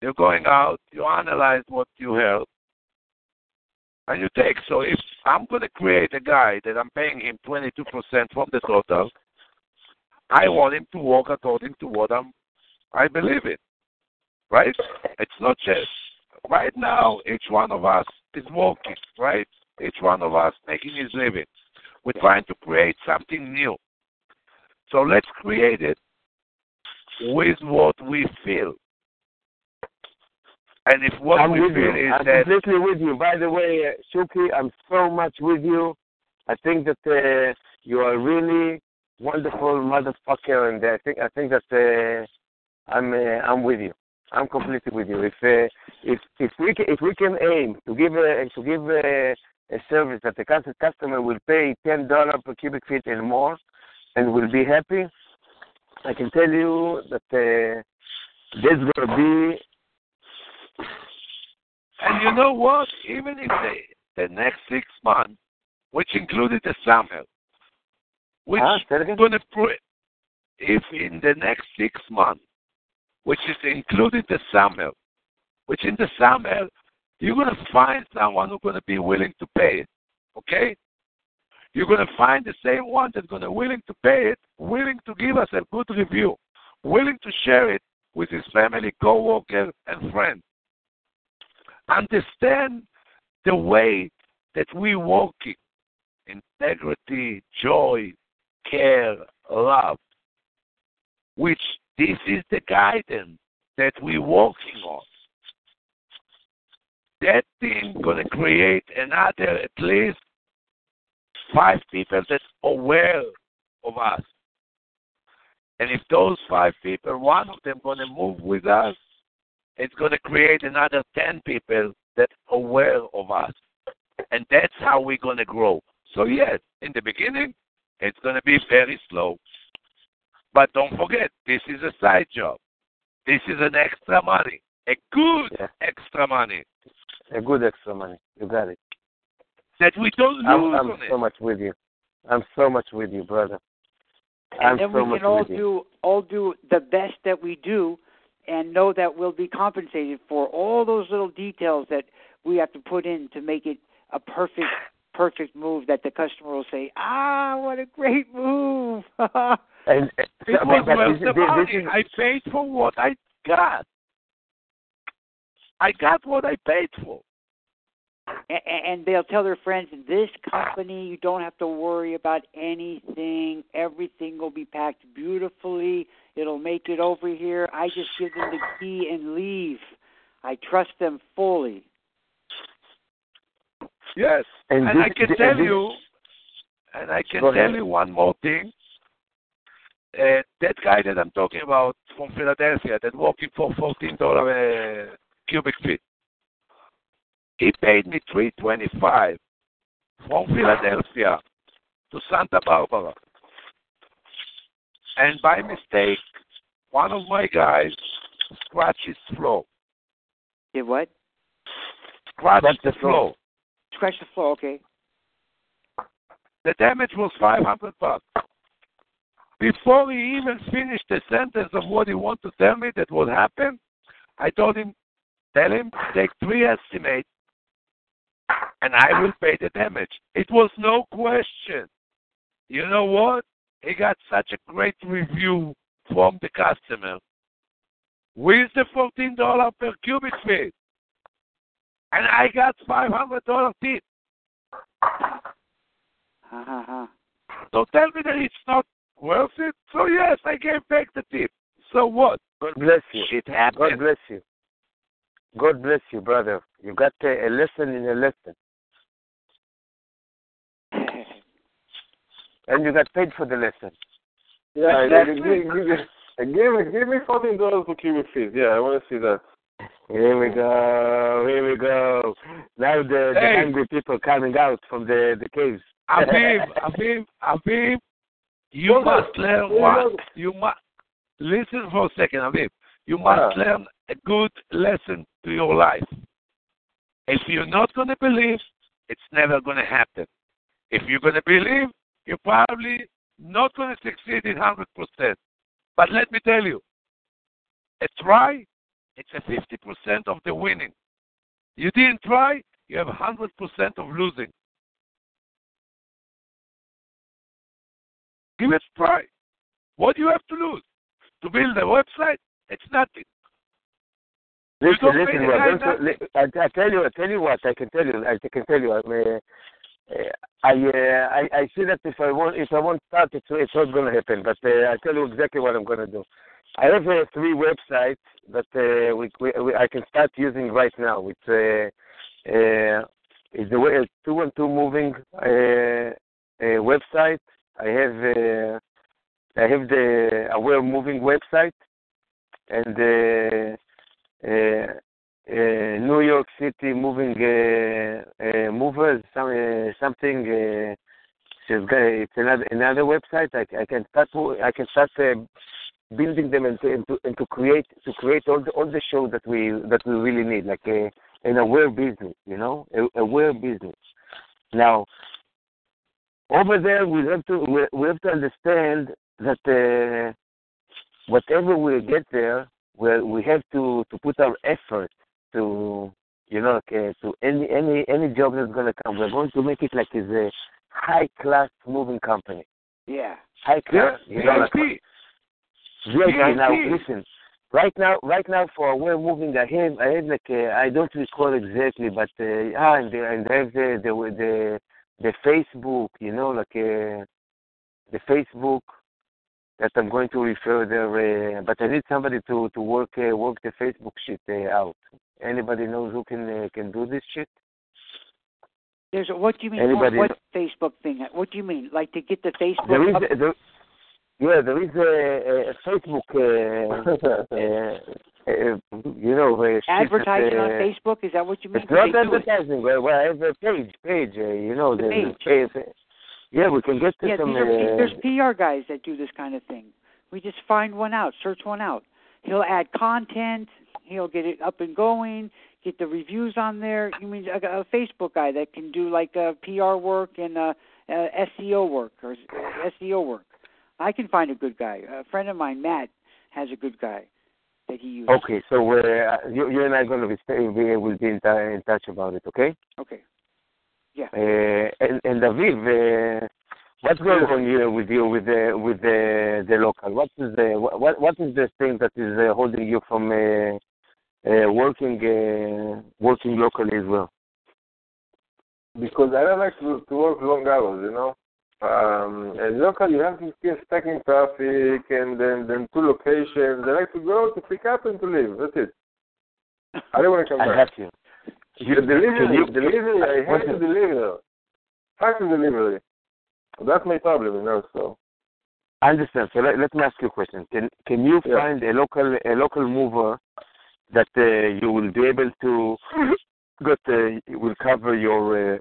You're going out, you analyze what you heard, and you take. So if I'm going to create a guy that I'm paying him 22% from the total, I want him to walk according to what I'm, I believe in. Right? It's not just right now. Each one of us is working. Right? Each one of us making his living. We're trying to create something new. So let's create it with what we feel. And if what I'm we with feel you. is I'm that completely with you. By the way, uh, Shuki, I'm so much with you. I think that uh, you are really wonderful motherfucker, and I think I think that uh, I'm uh, I'm with you. I'm completely with you. If uh, if if we can, if we can aim to give a to give a, a service that the customer will pay ten dollar per cubic feet and more, and will be happy, I can tell you that uh, there's gonna be And you know what? Even in the, the next six months, which included the summer, which? Say going to put, if in the next six months, which is included the summer, which in the summer, you're going to find someone who's going to be willing to pay it. Okay? You're going to find the same one that's going to be willing to pay it, willing to give us a good review, willing to share it with his family, co-worker, and friends understand the way that we working integrity joy care love which this is the guidance that we're working on that thing gonna create another at least five people that's aware of us and if those five people one of them gonna move with us it's to create another 10 people that are aware of us. And that's how we're to grow. So, yes, in the beginning, it's to be very slow. But don't forget, this is a side job. This is an extra money, a good Yeah. extra money a good extra money. You got it. that we don't lose I'm, I'm on so it. much with you. I'm so much with you, brother. and I'm then so we can all with you. do all do the best that we do and know that we'll be compensated for all those little details that we have to put in to make it a perfect perfect move that the customer will say ah what a great move And, uh, It but- was worth this, the this, money. is, I paid for what I got. I got what I paid for. and, and they'll tell their friends in this company you don't have to worry about anything everything will be packed beautifully it'll make it over here i just give them the key and leave i trust them fully Yes. and, And this, I can this- tell this- you, and I can tell ahead. you one more thing. Uh, that guy that I'm talking about from Philadelphia that working for fourteen dollar uh, cubic feet, he paid me three twenty five from Philadelphia to Santa Barbara. And by mistake, one of my guys scratched his floor. Did what? Scratched Scratched the the floor. floor. Scratch the floor. Okay. The damage was 500 bucks. Before he even finished the sentence of what he wanted to tell me that would happen, I told him, tell him, take three estimates and I will pay the damage. It was no question. You know what? He got such a great review from the customer with the $14 per cubic feet. And I got $500 tip. Ha ha ha. So tell me that it's not worth it. So yes, I gave back the tip. So what? God bless you. It God bless you. God bless you, brother. You got a, a lesson in a lesson. And you got paid for the lesson. Yeah, Exactly. give, give, give, give me give me fourteen dollars for cubic feet. Yeah, I want to see that. Here we go. Here we go. Now the, the angry people coming out from the, the caves. Aviv, Aviv, Aviv, you must learn what you must listen for a second, Aviv. You must Yeah. learn a good lesson to your life. If you're not going to believe, it's never going to happen. If you're going to believe, you're probably not going to succeed in 100%. But let me tell you, a try, it's a 50% of the winning. You didn't try, you have 100% of losing. Give it a try. What do you have to lose? To build a website? It's nothing. Listen, listen, pay Rob, don't- li- I, I tell you, I tell you what, I can tell you, I can tell you. Uh, uh, I, uh, I I see that if I want if I want to start, it's it's not going to happen. But uh, I tell you exactly what I'm going to do. I have uh, three websites that uh, we, we, we I can start using right now. It's uh, uh, it's the way two and two moving uh, uh, website. I have uh, I have the Aware Moving website and. Uh, uh, uh, New York City moving movers, some, something. It's another another website. I, I can start. I can start building them and to, and to and to create to create all the all the shows that we that we really need, like a, an aware business. You know, a, aware business. Now, over there, we have to we, we have to understand that uh, whatever we get there, we we have to to put our effort to you know okay, to any any any job that's going to come. We're going to make it like it's a high class moving company. Yeah. High class. Yes, you know, like. VIP. Now listen. Right now, right now, for we're moving. I have, I have like, uh, I don't recall exactly, but uh, ah, and, the, and I have the the the the Facebook, you know, like uh, the Facebook that I'm going to refer there. Uh, but I need somebody to to work uh, work the Facebook shit uh, out. Anybody knows who can uh, can do this shit? There's a, what do you mean? Anybody- What, what Facebook thing? What do you mean? Like to get the Facebook? There is up- there, yeah, there is a, a Facebook. Uh, you know, advertising on uh, Facebook? Is that what you mean? It's not They do it. advertising. Well, well, I have a page, page. Uh, you know, The the page. uh, yeah, we can get to Yeah, some. are, uh, there's PR guys that do this kind of thing. We just find one out, search one out. He'll add content. He'll get it up and going. Get the reviews on there. You mean a, a Facebook guy that can do like uh, PR work and uh, uh, SEO work or uh, SEO work. I can find a good guy. A friend of mine, Matt, has a good guy that he uses. Okay, so uh, you, you and I are going to be, stay, we will be in, t- in touch about it. Okay. Okay. Yeah. Uh, and and Aviv, uh, what's going on here with you with the with the the local? What is the what what is the thing that is uh, holding you from uh, uh, working uh, working locally as well? because I don't like to, to work long hours, you know. Um, and local, you have to keep stacking traffic and then, then two locations. They like to go to pick up and to leave. That's it. I don't want to come I back. have you. The delivery, you- delivery, I hate to deliver. Hard to delivery. That's my problem, you know. So I understand. So let, let me ask you a question. Can can you Yeah. find a local a local mover that uh, you will be able to that uh, will cover your uh,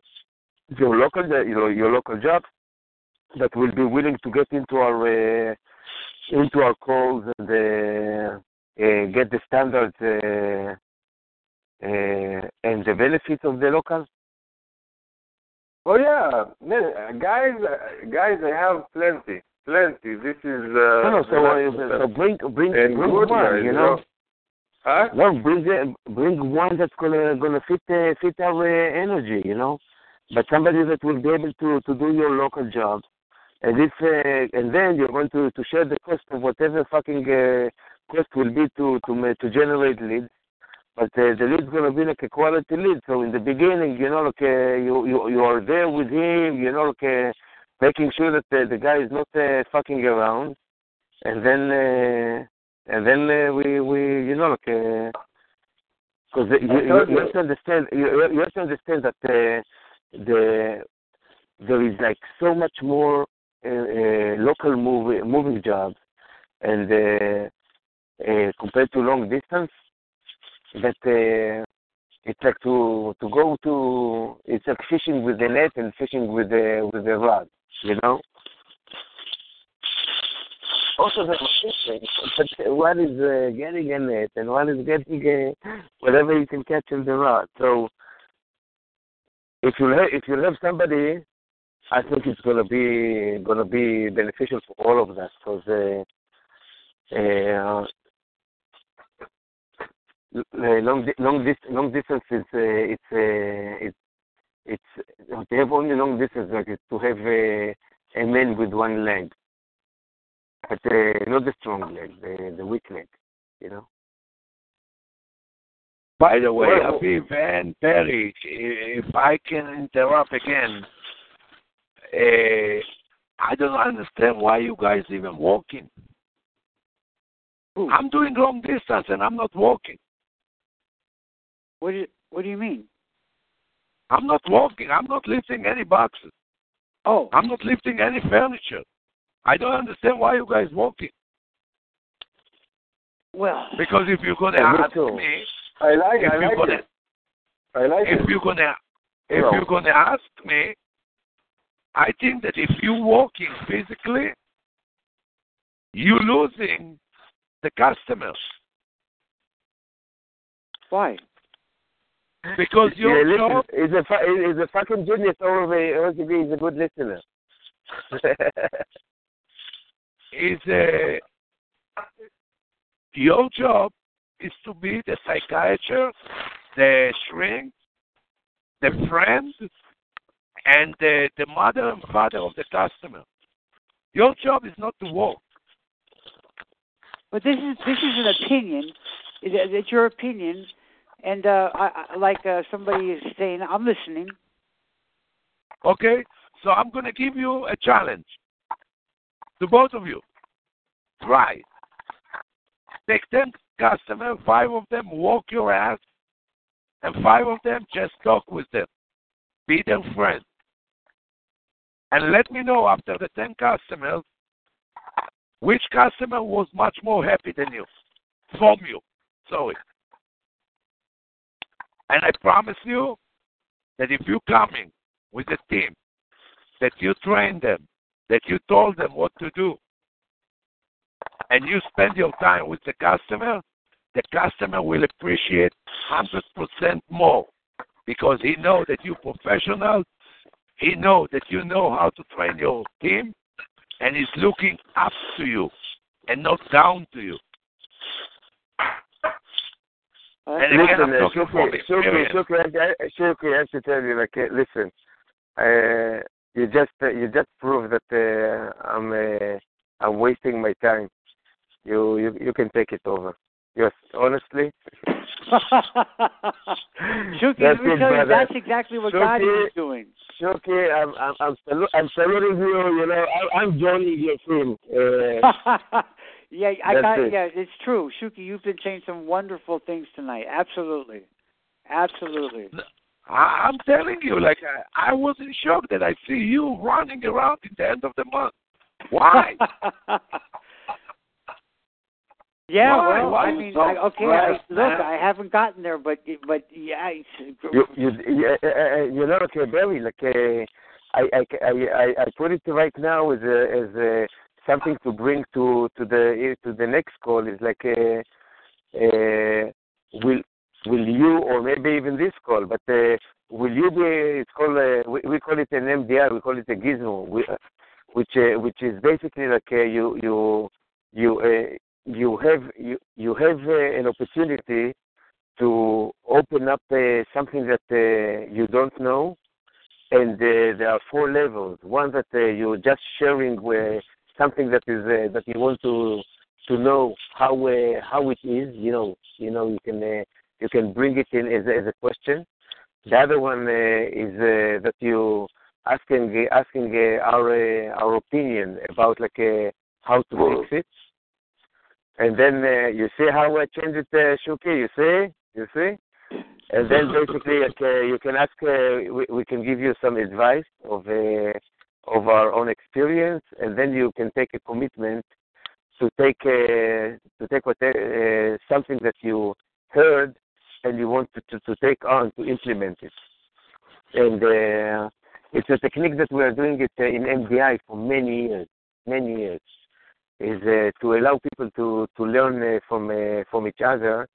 your local your your local job? That will be willing to get into our uh, into our calls and uh, uh, get the standards uh, uh, and the benefits of the local? Oh yeah, guys, uh, guys, I have plenty, plenty. This is uh, no, no, so, so bring bring bring one, guys, you know. Huh? No, bring the, bring one that's gonna gonna fit uh, fit our uh, energy, you know. But somebody that will be able to to do your local job, and if uh, and then you're going to to share the cost of whatever fucking uh, cost will be to to to generate leads. But uh, the lead's gonna be like a quality lead. So in the beginning, you know, like you you you are there with him, you know, like making sure that the, the guy is not uh, fucking around, and then. Uh, and then uh, we we you know like because you, you, you you. have to understand you, you have to understand that uh, the there is like so much more uh, uh, local moving moving jobs and uh, compared to long distance that it's like to to go to it's like fishing with the net and fishing with the with the rod you know also the but one is uh, getting a net and one is getting uh, whatever you can catch in the rod. So if you have, if you have somebody, I think it's gonna be gonna be beneficial for all of us because uh, uh, uh, long long dis- long distance is uh, it's uh, it's it's to have only long distance like to have uh, a man with one leg but uh, not the strong leg, the the weak leg, you know. By the way, Well- and Perry, if I can interrupt again, uh, I don't understand why you guys even walking. Who? I'm doing long distance and I'm not walking. What do you, What do you mean? I'm not walking. I'm not lifting any boxes. Oh, I'm not lifting any furniture. I don't understand why you guys walking. well. Because if you're gonna Yeah, ask too. me, I like if I you're like gonna it. I like if it. you're gonna if No. you're gonna ask me, I think that if you're walking physically, you're losing the customers Why? because Yeah, your listen, job he's a fu- he's a fucking genius. All of it. He's a good listener. is a your job is to be the psychiatrist, the shrink, the friend, and the, the mother and father of the customer. Your job is not to walk. But this is this is an opinion. It's your opinion, and uh, I, like uh, somebody is saying, I'm listening. Okay? So I'm going to give you a challenge to both of you. Try. Take 10 customers, five of them walk your ass, and five of them just talk with them. Be their friend. And let me know after the 10 customers which customer was much more happy than you. From you. Sorry. And I promise you that if you coming with a team, that you train them, that you told them what to do, and you spend your time with the customer, the customer will appreciate 100% more because he know that you're professional, he know that you know how to train your team, and he's looking up to you and not down to you. Uh, And again, I'm listen, uh, from Shuki, Shuki, experience. I, have to tell you, like, uh, listen, uh, you just uh, you just proved that uh, I'm uh, I'm wasting my time. You you you can take it over. Yes, honestly. Shuki, That's let me tell you, that's exactly what God Shuki. is doing. Shuki, I'm I'm I'm, salu- I'm saluting you. You know, I, I'm joining your team. Uh, yeah, I got. it. Yeah, it's true, Shuki. You've been saying some wonderful things tonight. Absolutely, absolutely. I- I'm telling you, like I, I was in shock that I see you running around at the end of the month. Why? yeah, Why? well, Why I mean, so I, okay, I, look, man? I haven't gotten there, but but yeah, it's, you you you, uh, uh, you know, okay, uh, Barry, like uh, I, I, I, I put it right now as a, as a, something to bring to to the to the next call is like a, a will will you or maybe even this call, but uh, will you be? It's called uh, we, we call it an MDR. We call it a gizmo, we, uh, which uh, which is basically like uh, you you you uh, you have you you have uh, an opportunity to open up uh, something that uh, you don't know, and uh, there are four levels. One that uh, you're just sharing something that is uh, that you want to to know how uh, how it is. You know, you know, you can uh, you can bring it in as, as a question. The other one uh, is uh, that you asking asking uh, our uh, our opinion about like uh, how to fix it. And then uh, you see how I changed it, uh, Shuki. You see, you see. And then basically, like, uh, you can ask. Uh, we, we can give you some advice of uh, of our own experience, and then you can take a commitment to take uh, to take what, uh, something that you heard and you want to, to, to take on to implement it. And uh, it's a technique that we are doing it uh, in MDI for many years, many years, is uh, to allow people to to learn uh, from uh, from each other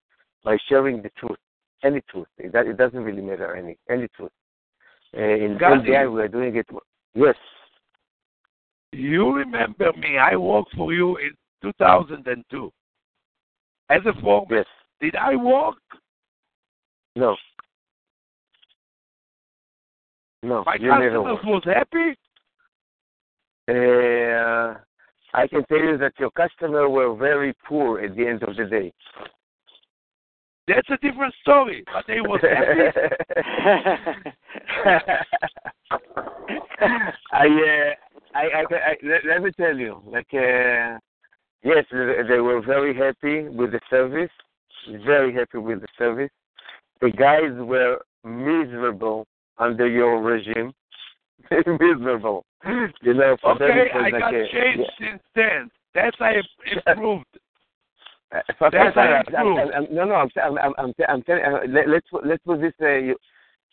by sharing the truth, any truth. It, it doesn't really matter any any truth. Uh, in. MDI, we are doing it. Yes, You remember me? I worked for you in 2002 as a foreman. yes, Did I work? no, no. My you never customers were. was happy. Uh, I can tell you that your customers were very poor at the end of the day. That's a different story. But they was happy. I, uh, I, I, I let, let me tell you, like, uh, yes, they were very happy with the service, very happy with the service. The guys were miserable under your regime, miserable. You know, for Okay, I got a, changed since then. That's I improved. That's how I'm- it's I'm- no, no, I'm, I'm, I'm, I'm, telling. Uh, let, let's put- let's put this. Uh, you,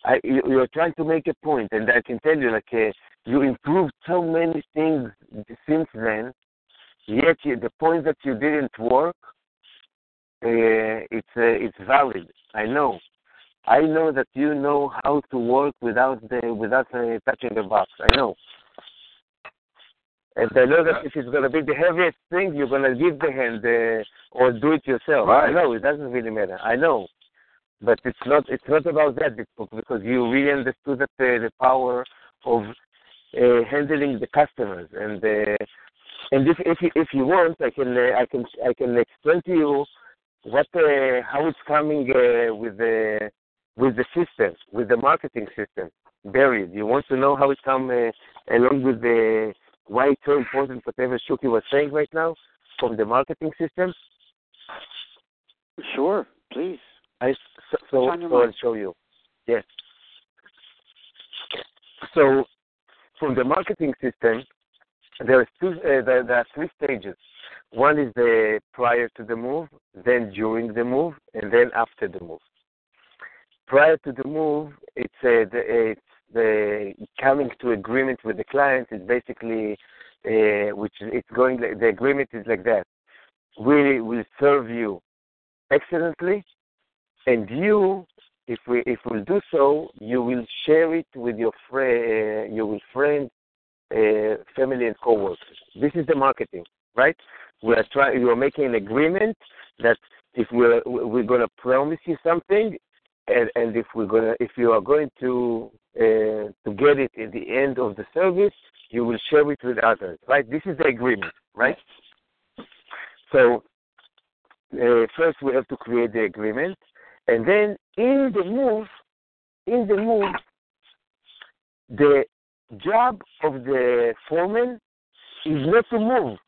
I, you, you're trying to make a point, and I can tell you, like, uh, you improved so many things since then. Yet you, the point that you didn't work, uh, it's uh, it's valid. I know. I know that you know how to work without the without uh, touching the box. I know. And I know that if it's going to be the heaviest thing, you're going to give the hand uh, or do it yourself. I know it doesn't really matter. I know, but it's not. It's not about that because because you really understood that uh, the power of uh, handling the customers and uh, and if if you, if you want, I can uh, I can I can explain to you what uh, how it's coming uh, with the with the system with the marketing system buried. You want to know how it come uh, along with the why it's so important whatever Shuki was saying right now from the marketing system. Sure, please. I so, so, What's on your so I'll show you. Yes. So from the marketing system, there are two. Uh, there, there are three stages. One is the prior to the move, then during the move, and then after the move. Prior to the move, it's the, it's the coming to agreement with the client. Is basically uh, which it's going. The agreement is like that. We will serve you excellently, and you, if we if we'll do so, you will share it with your friend, uh, your friend, uh, family, and coworkers. This is the marketing, right? We are trying. You are making an agreement that if we're we're going to promise you something, and and if we're gonna if you are going to uh, to get it at the end of the service, you will share it with others, right? This is the agreement, right? So uh, first we have to create the agreement, and then in the move, in the move, the job of the foreman is not to move,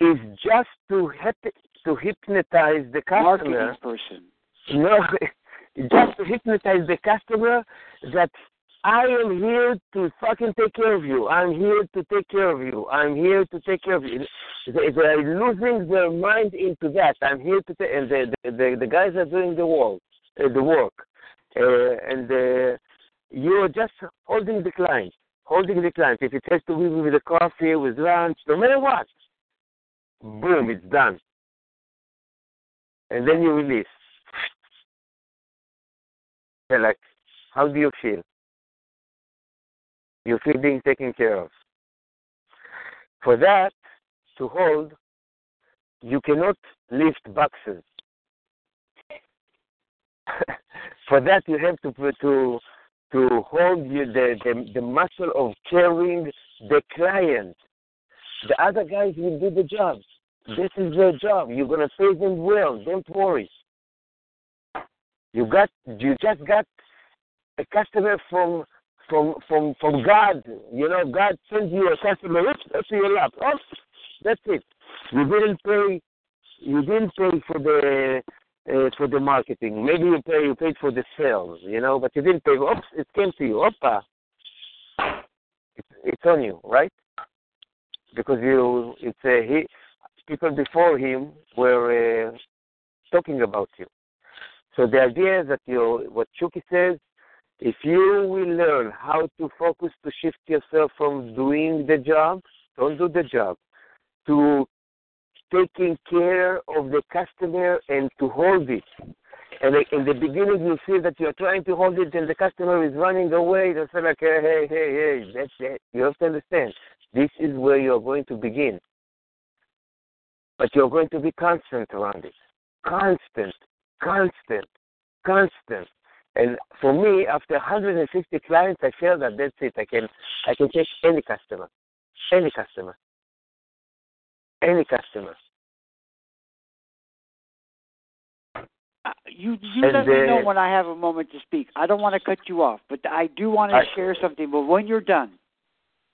is just to hip- to hypnotize the customer. Marketing person. No, just to hypnotize the customer that I am here to fucking take care of you. I'm here to take care of you. I'm here to take care of you. They, are losing their mind into that. I'm here to take, and the, the the the guys are doing the work, uh, the work, uh, and uh, you're just holding the client. holding the client. If it has to be with the coffee, with lunch, no matter what, boom, it's done. And then you release. Like, how do you feel? You feel being taken care of. For that to hold, you cannot lift boxes. For that, you have to to to hold you the, the the muscle of carrying the client. The other guys will do the job. Hmm. This is their job. You're gonna pay them well. Don't worry. You got you just got a customer from from from from God. You know, God sends you a customer to your lap. Oh, that's it. You didn't pay. You didn't pay for the uh, for the marketing. Maybe you pay. You paid for the sales. You know, but you didn't pay. Oops, it came to you. Opa. It's, it's on you, right? Because you, it's a he. People before him were uh, talking about you. So the idea is that you, what Shuki says, if you will learn how to focus to shift yourself from doing the job, don't do the job, to taking care of the customer and to hold it. And in the beginning, you feel that you're trying to hold it, and the customer is running away. They say like, hey, hey, hey, hey, that's it. You have to understand. This is where you're going to begin. But you're going to be constant around it. Constant, constant, constant. And for me, after 150 clients, I feel that that's it. I can, I can take any customer, any customer, any customer. Uh, you you And, let me know when I have a moment to speak. I don't want to cut you off, but I do want to I- share something. But when you're done,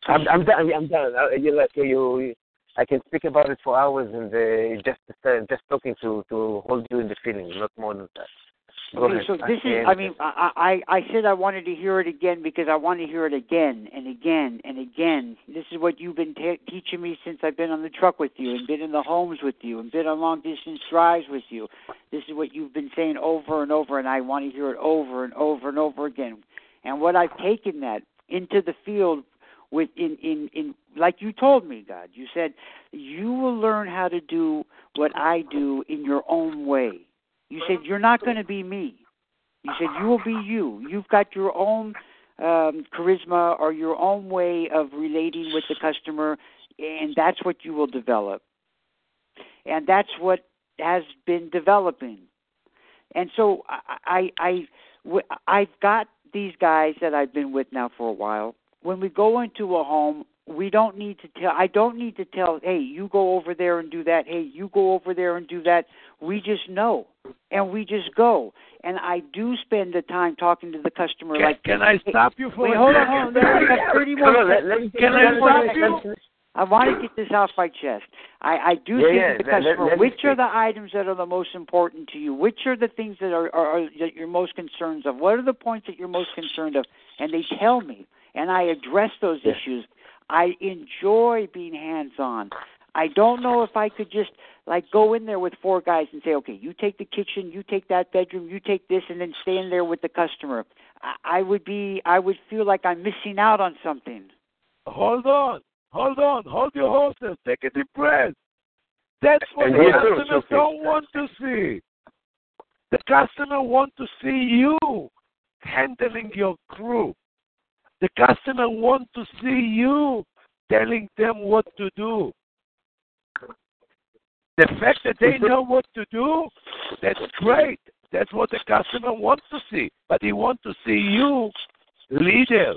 I'm, I'm done. I'm done. You like you, I can speak about it for hours, and uh, just uh, just talking to to hold you in the feeling, not more than that. Go okay, ahead. so this is. I mean, I, I I said I wanted to hear it again because I want to hear it again and again and again. This is what you've been ta teaching me since I've been on the truck with you and been in the homes with you and been on long distance drives with you. This is what you've been saying over and over, and I want to hear it over and over and over again. And what I've taken that into the field with in in in like you told me, God, you said you will learn how to do what I do in your own way. You said you're not going to be me. You said you will be you. You've got your own um, charisma or your own way of relating with the customer, and that's what you will develop. And that's what has been developing. And so I, I, I, I've got these guys that I've been with now for a while. When we go into a home, we don't need to tell. I don't need to tell. Hey, you go over there and do that. Hey, you go over there and do that. We just know, and we just go. And I do spend the time talking to the customer. Can, like, can I stop you for Wait, a hold on, second? hold on. There, we got 30 more on, let, let Can I stop you? I want to get this off my chest. I, I do Yeah, think yeah, the let- let- customer, let which are the items that are the most important to you? Which are the things that are, are, are that you're most concerned of? What are the points that you're most concerned of? And they tell me, and I address those Yeah. issues. I enjoy being hands on. I don't know if I could just like go in there with four guys and say, okay, you take the kitchen, you take that bedroom, you take this, and then stay in there with the customer. I, I would be, I would feel like I'm missing out on something. Hold on, hold on, hold your horses, take a deep breath. That's what And the you too, customer don't want to see. The customer want to see you handling your crew. The customer want to see you telling them what to do. The fact that they know what to do, that's great. That's what the customer wants to see. But he wants to see you leader.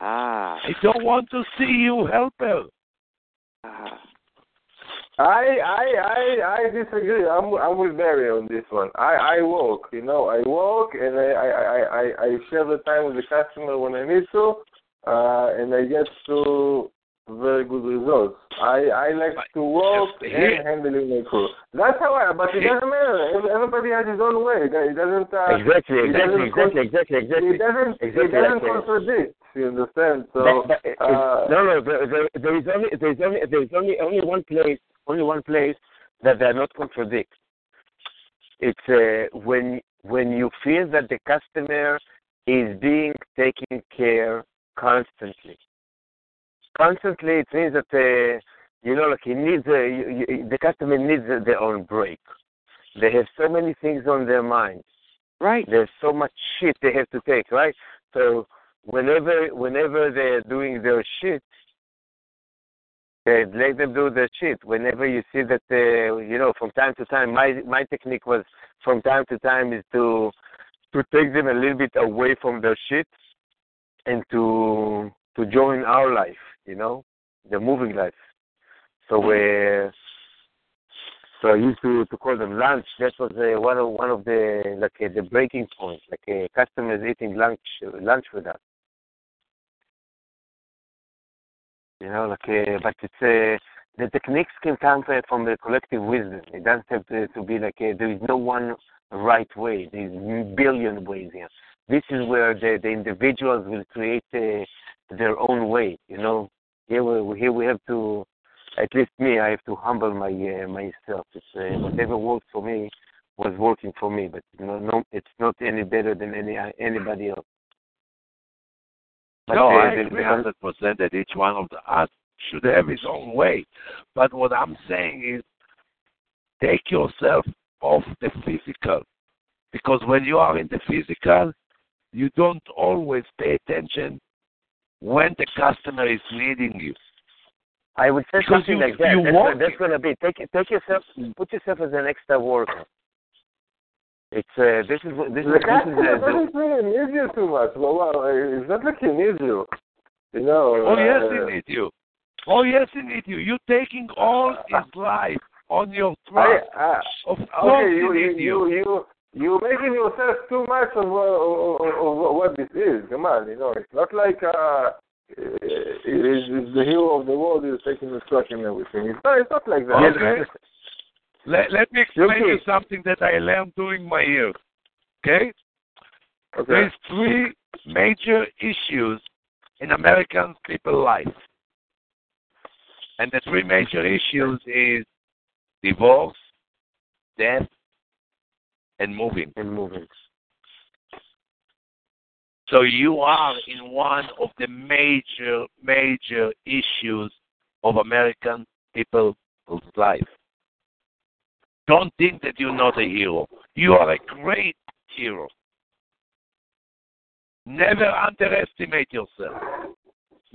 Ah, I don't want to see you helper. ah. I I I I disagree. I'm I'm with Barry on this one. I I walk, you know, I walk and I I I I, I share the time with the customer when I need to, uh, and I get to very good results. I I like to walk Yes, and here- handling my crew. That's how I. But it doesn't matter. Everybody has his own way. It doesn't. Uh, Exactly, it exactly, doesn't exactly, exactly, exactly. It doesn't. Exactly it doesn't like that. contradict. You understand? So. That- that- uh, no, no. There, there, there is only there is only there is only only one place only one place that they are not contradict. It's uh, when when you feel that the customer is being taken care constantly. Constantly, it means that uh, you know, like he needs a, you, you, the customer needs their own break. They have so many things on their mind. Right. There's so much shit they have to take, right? So whenever whenever they're doing their shit, uh, let them do their shit. Whenever you see that, uh, you know, from time to time, my my technique was from time to time is to to take them a little bit away from their shit and to to join our life, you know, the moving life. So uh, so I used to to call them lunch. That was uh, one of one of the like uh, the breaking points, like uh, customers eating lunch lunch with us. You know, like uh, but it's uh, the techniques can come from the collective wisdom. It doesn't have to, to be like uh, there is no one right way. There's billion ways here. This is where the the individuals will create uh, their own way. You know, here we here we have to at least me, I have to humble my uh, myself. It's uh, whatever worked for me was working for me, but no, no, it's not any better than any anybody else. No, I agree hundred percent that each one of us should have his own way. But what I'm saying is, take yourself off the physical, because when you are in the physical, you don't always pay attention when the customer is needing you. I would say Because something you- like that. That's, that's going to be take take yourself, mm. put yourself as an extra worker. It's uh, this is what- this is The this is customer uh, the, doesn't really need you too much. Well, well, it's not like he needs you. You know. Oh yes, uh, he need you. Oh yes, he need you. You're taking all his life on your I, trust. uh, Of course, okay, he you, need you, you, you, you're making yourself too much of, uh, of, of, of what this is. Come on, you know, it's not like uh, is is the hero of the world is taking the truck and everything. It's not, it's not like that. Okay. Let, let me explain you something that I learned during my years. Okay? Okay. There's three major issues in American people life. And the three major issues is divorce, death, and moving. and moving. So you are in one of the major, major issues of American people's life. Don't think that you're not a hero. You are a great hero. Never underestimate yourself.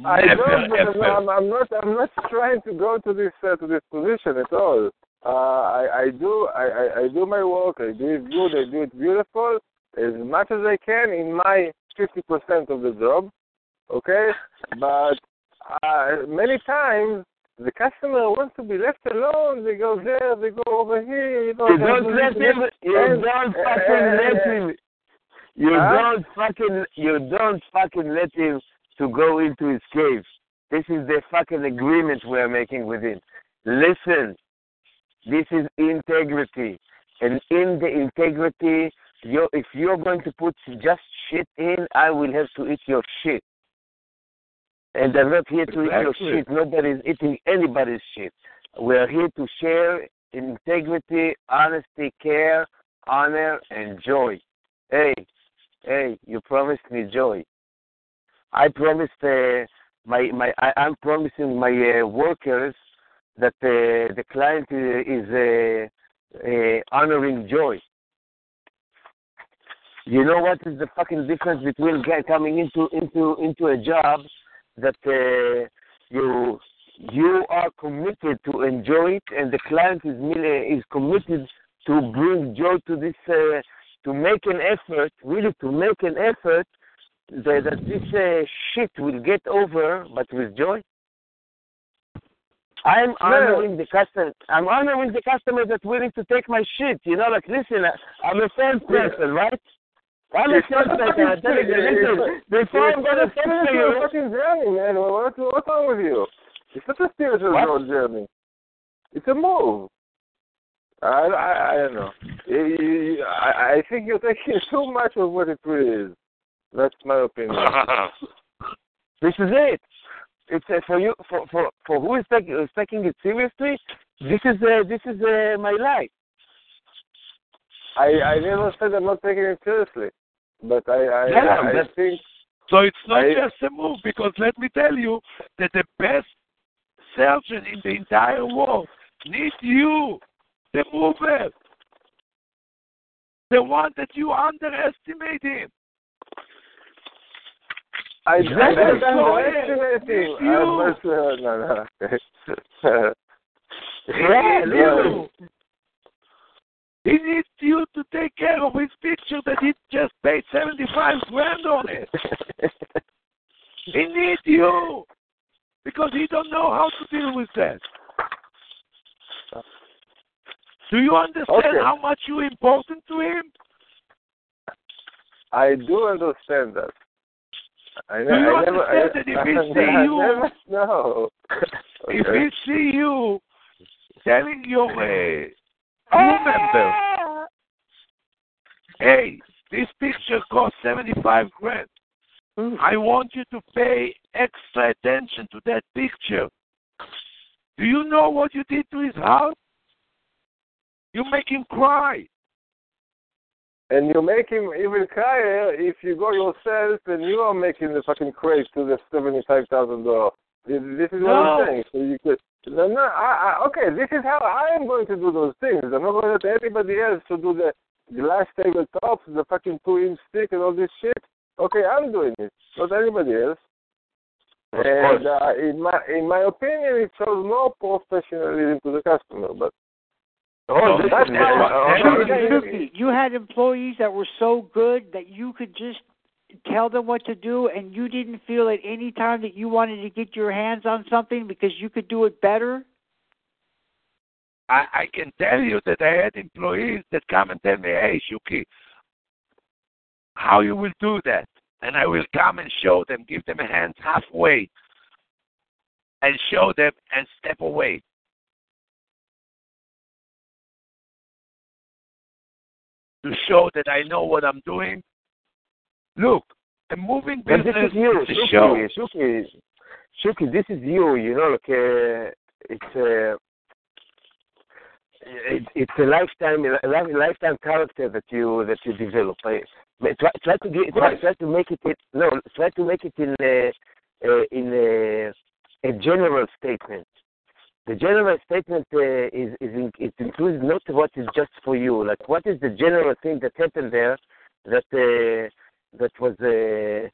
I Never don't, but. I'm, I'm not. I'm not trying to go to this uh, to this position at all. Uh, I, I do. I, I, I do my work. I do it good. I do it beautiful as much as I can in my fifty percent of the job. Okay, but uh, many times the customer wants to be left alone. They go there. They go over here. You know. You don't let him. You and- don't uh, fucking let him. You Huh? don't fucking. You don't fucking let him to go into his cave. This is the fucking agreement we're making with him. Listen, this is integrity, and in the integrity, you if you're going to put just shit in, I will have to eat your shit. And I'm not here to eat your Exactly. shit. Nobody's eating anybody's shit. We're here to share integrity, honesty, care, honor, and joy. Hey, hey, you promised me joy. I promised uh, my my I, I'm promising my uh, workers that uh, the client is uh, uh, honoring joy. You know what is the fucking difference between guy coming into into into a job that uh, you you are committed to enjoy it, and the client is is committed to bring joy to this, uh, to make an effort, really to make an effort that, that this uh, shit will get over, but with joy. I'm honoring the customer. I'm honoring the customer that's willing to take my shit. You know, like listen, I'm a fan person, right? I'm a It's fan not person. I'm telling you, listen, before I'm gonna talk to you, fucking journey, man. What, what's wrong with you? It's not a spiritual growth journey. It's a move. I, I, I don't know. You- I, I think you're taking too much of what it really is. That's my opinion. This is it. It's uh, for you for for for who is taking is taking it seriously. This is uh, this is uh, my life. I, I never said I'm not taking it seriously, but I, I, Yeah, I, think So it's not I- just a move because let me tell you that the best surgeon in the entire world needs you, the mover, the one that you underestimate him. I So, underestimate him. you- I must, uh, no, no. Yeah. He needs you to take care of his picture that he just paid 75 grand on it. He needs you because he don't know how to deal with that. Do you understand Okay. how much you're important to him? I do understand that. I, Do you I never, I, understand that if he see you- never know. If he see you telling your uh, crew member, hey, this picture cost 75 grand. Mm. I want you to pay extra attention to that picture. Do you know what you did to his house? You make him cry. And you make him even cry if you go yourself and you are making the fucking craze to the seventy-five thousand dollars. This this is what No. I'm saying. So you could. No, no, I, I, okay. This is how I am going to do those things. I'm not going to let anybody else to do the glass table tops, the fucking two-inch stick, and all this shit. Okay, I'm doing it, not anybody else. Of and uh, in my in my opinion, it shows no professionalism to the customer. But Oh, that's that's how- what- that's what- okay. Shuki, you had employees that were so good that you could just tell them what to do, and you didn't feel at any time that you wanted to get your hands on something because you could do it better. I, I can tell you that I had employees that come and tell me, hey, Shuki, how you will do that? And I will come and show them, give them a hand halfway, and show them and step away. To show that I know what I'm doing. Look, a moving But this is you, is a show. Shuki, Shuki, this is you, you know, like uh, it's a, it, it's a lifetime, a li- lifetime character that you that you develop. I, try, try to get, try, try to make it, in, no, try to make it in a, uh, in a, a general statement. The general statement uh, is, is in, it includes not what is just for you. Like what is the general thing that happened there that uh, that was uh,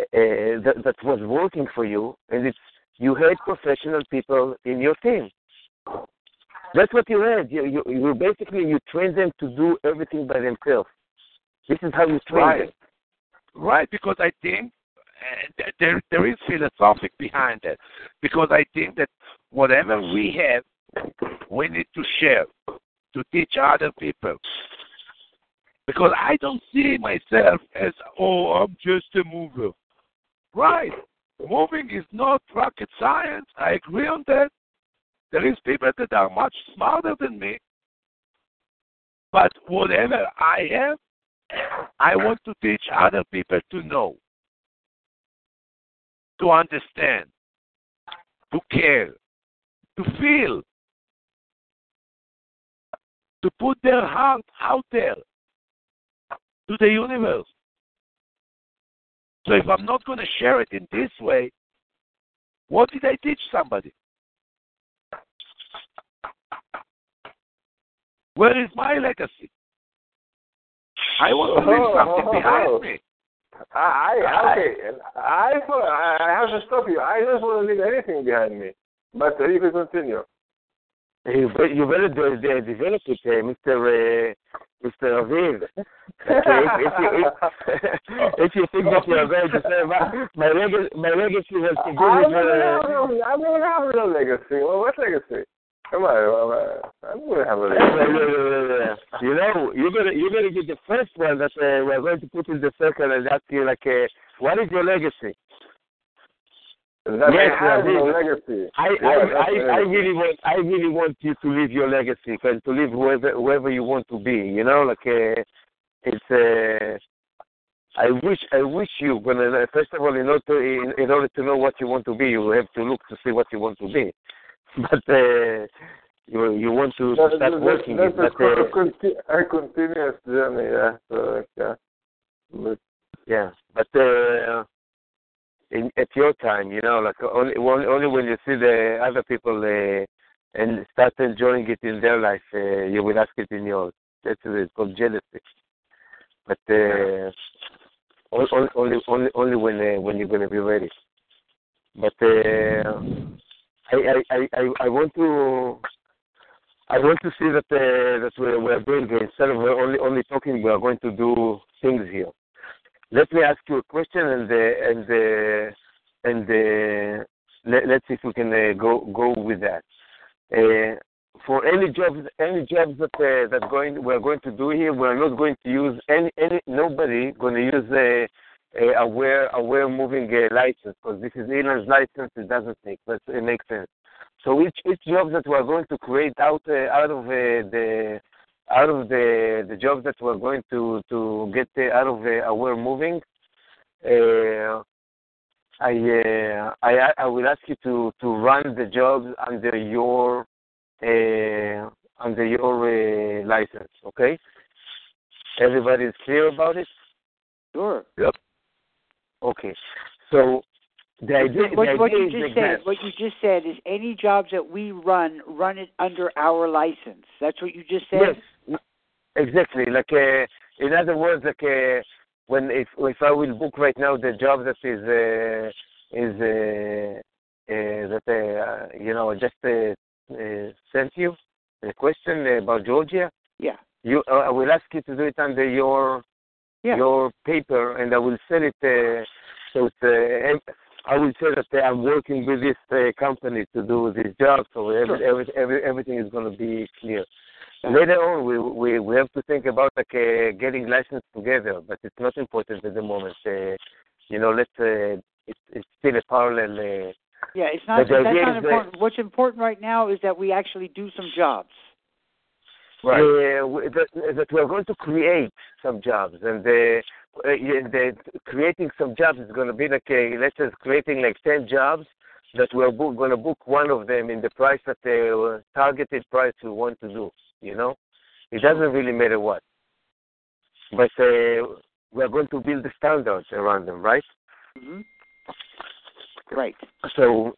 uh, that, that was working for you, and it's you had professional people in your team. That's what you had. You, you, you basically you train them to do everything by themselves. This is how you train Right. them. Right, because I think uh, there there is philosophic behind that. Because I think that whatever we have, we need to share to teach other people. Because I don't see myself as oh I'm just a mover. Right. Moving is not rocket science. I agree on that. There is people that are much smarter than me. But whatever I have, I want to teach other people to know, to understand, to care, to feel, to put their heart out there to the universe. So if I'm not going to share it in this way, what did I teach somebody? Where is my legacy? I want to leave something behind me. I, I okay. I I I have to stop you. I don't want to leave anything behind me. But uh, you can continue. You, be- you better de- de- develop it, uh, Mr. Uh, Mr. Aviv. Okay, if, if, you, if, if you think that you are going to say my, my, legacy, my legacy has to do I'm with have uh, gonna have no legacy. Well, what legacy? Come on, uh, I'm gonna have a legacy. You know, you gotta you gotta get the first one that uh, we're going to put in the circle and ask you like, uh, what is your legacy? That Yes, I legacy. Really want I really want you to live your legacy and to live wherever wherever you want to be. You know, like uh, it's. Uh, I wish I wish you gonna first of all in order to, in, in order to know what you want to be, you have to look to see what you want to be. But uh, you you want to, to That- start that- working that's it. a, But co- uh, a, conti- a continuous journey. Yeah. So, yeah. But Yeah, but uh, in, at your time, you know, like only only when you see the other people uh, and start enjoying it in their life, uh, you will ask it in yours. That's it. It's called jealousy. But uh, only only only only when uh, when you're gonna be ready. But uh, I, I I I want to I want to see that uh, that we're, we're doing instead of only only talking, we are going to do things here. Let me ask you a question, and uh, and uh, and uh, let, let's see if we can uh, go go with that. Uh, for any jobs, any jobs that uh, that going we're going to do here, we're not going to use any any nobody going to use a, a aware aware moving uh, license because this is Elon's license. It doesn't make it makes sense. So each each job that we're going to create out uh, out of the out of the the jobs that we're going to to get uh, out of uh, aware moving, uh, I, uh, I I will ask you to to run the jobs under your uh, under your uh, license. Okay. Everybody is clear about it. Sure. Yep. Okay. So the idea, what, the what idea you is just said, this. what you just said is any jobs that we run, run it under our license. That's what you just said. Yes, exactly. Like uh, in other words, like uh, when if if I will book right now the job that is uh, is uh, uh, that uh, you know just uh, uh, sent you the question about Georgia. Yeah. You, uh, I will ask you to do it under your Yeah. your paper, and I will sell it. Uh, so it's, uh, I will say that I'm working with this uh, company to do this job, so every, Sure. every, every, everything is going to be clear. Later on, we, we we have to think about like uh, getting licensed together, but it's not important at the moment. Uh, you know, let's uh, it's, it's still a parallel. Uh, Yeah, it's not. That's not is that- important. What's important right now is that we actually do some jobs. uh, we- that, that we're going to create some jobs, and uh, uh, the, creating some jobs is going to be like uh, let's say creating like ten jobs that we're book, going to book one of them in the price that the targeted price we want to do. You know, it doesn't really matter what, but uh, we're going to build the standards around them, right? hmm Right. So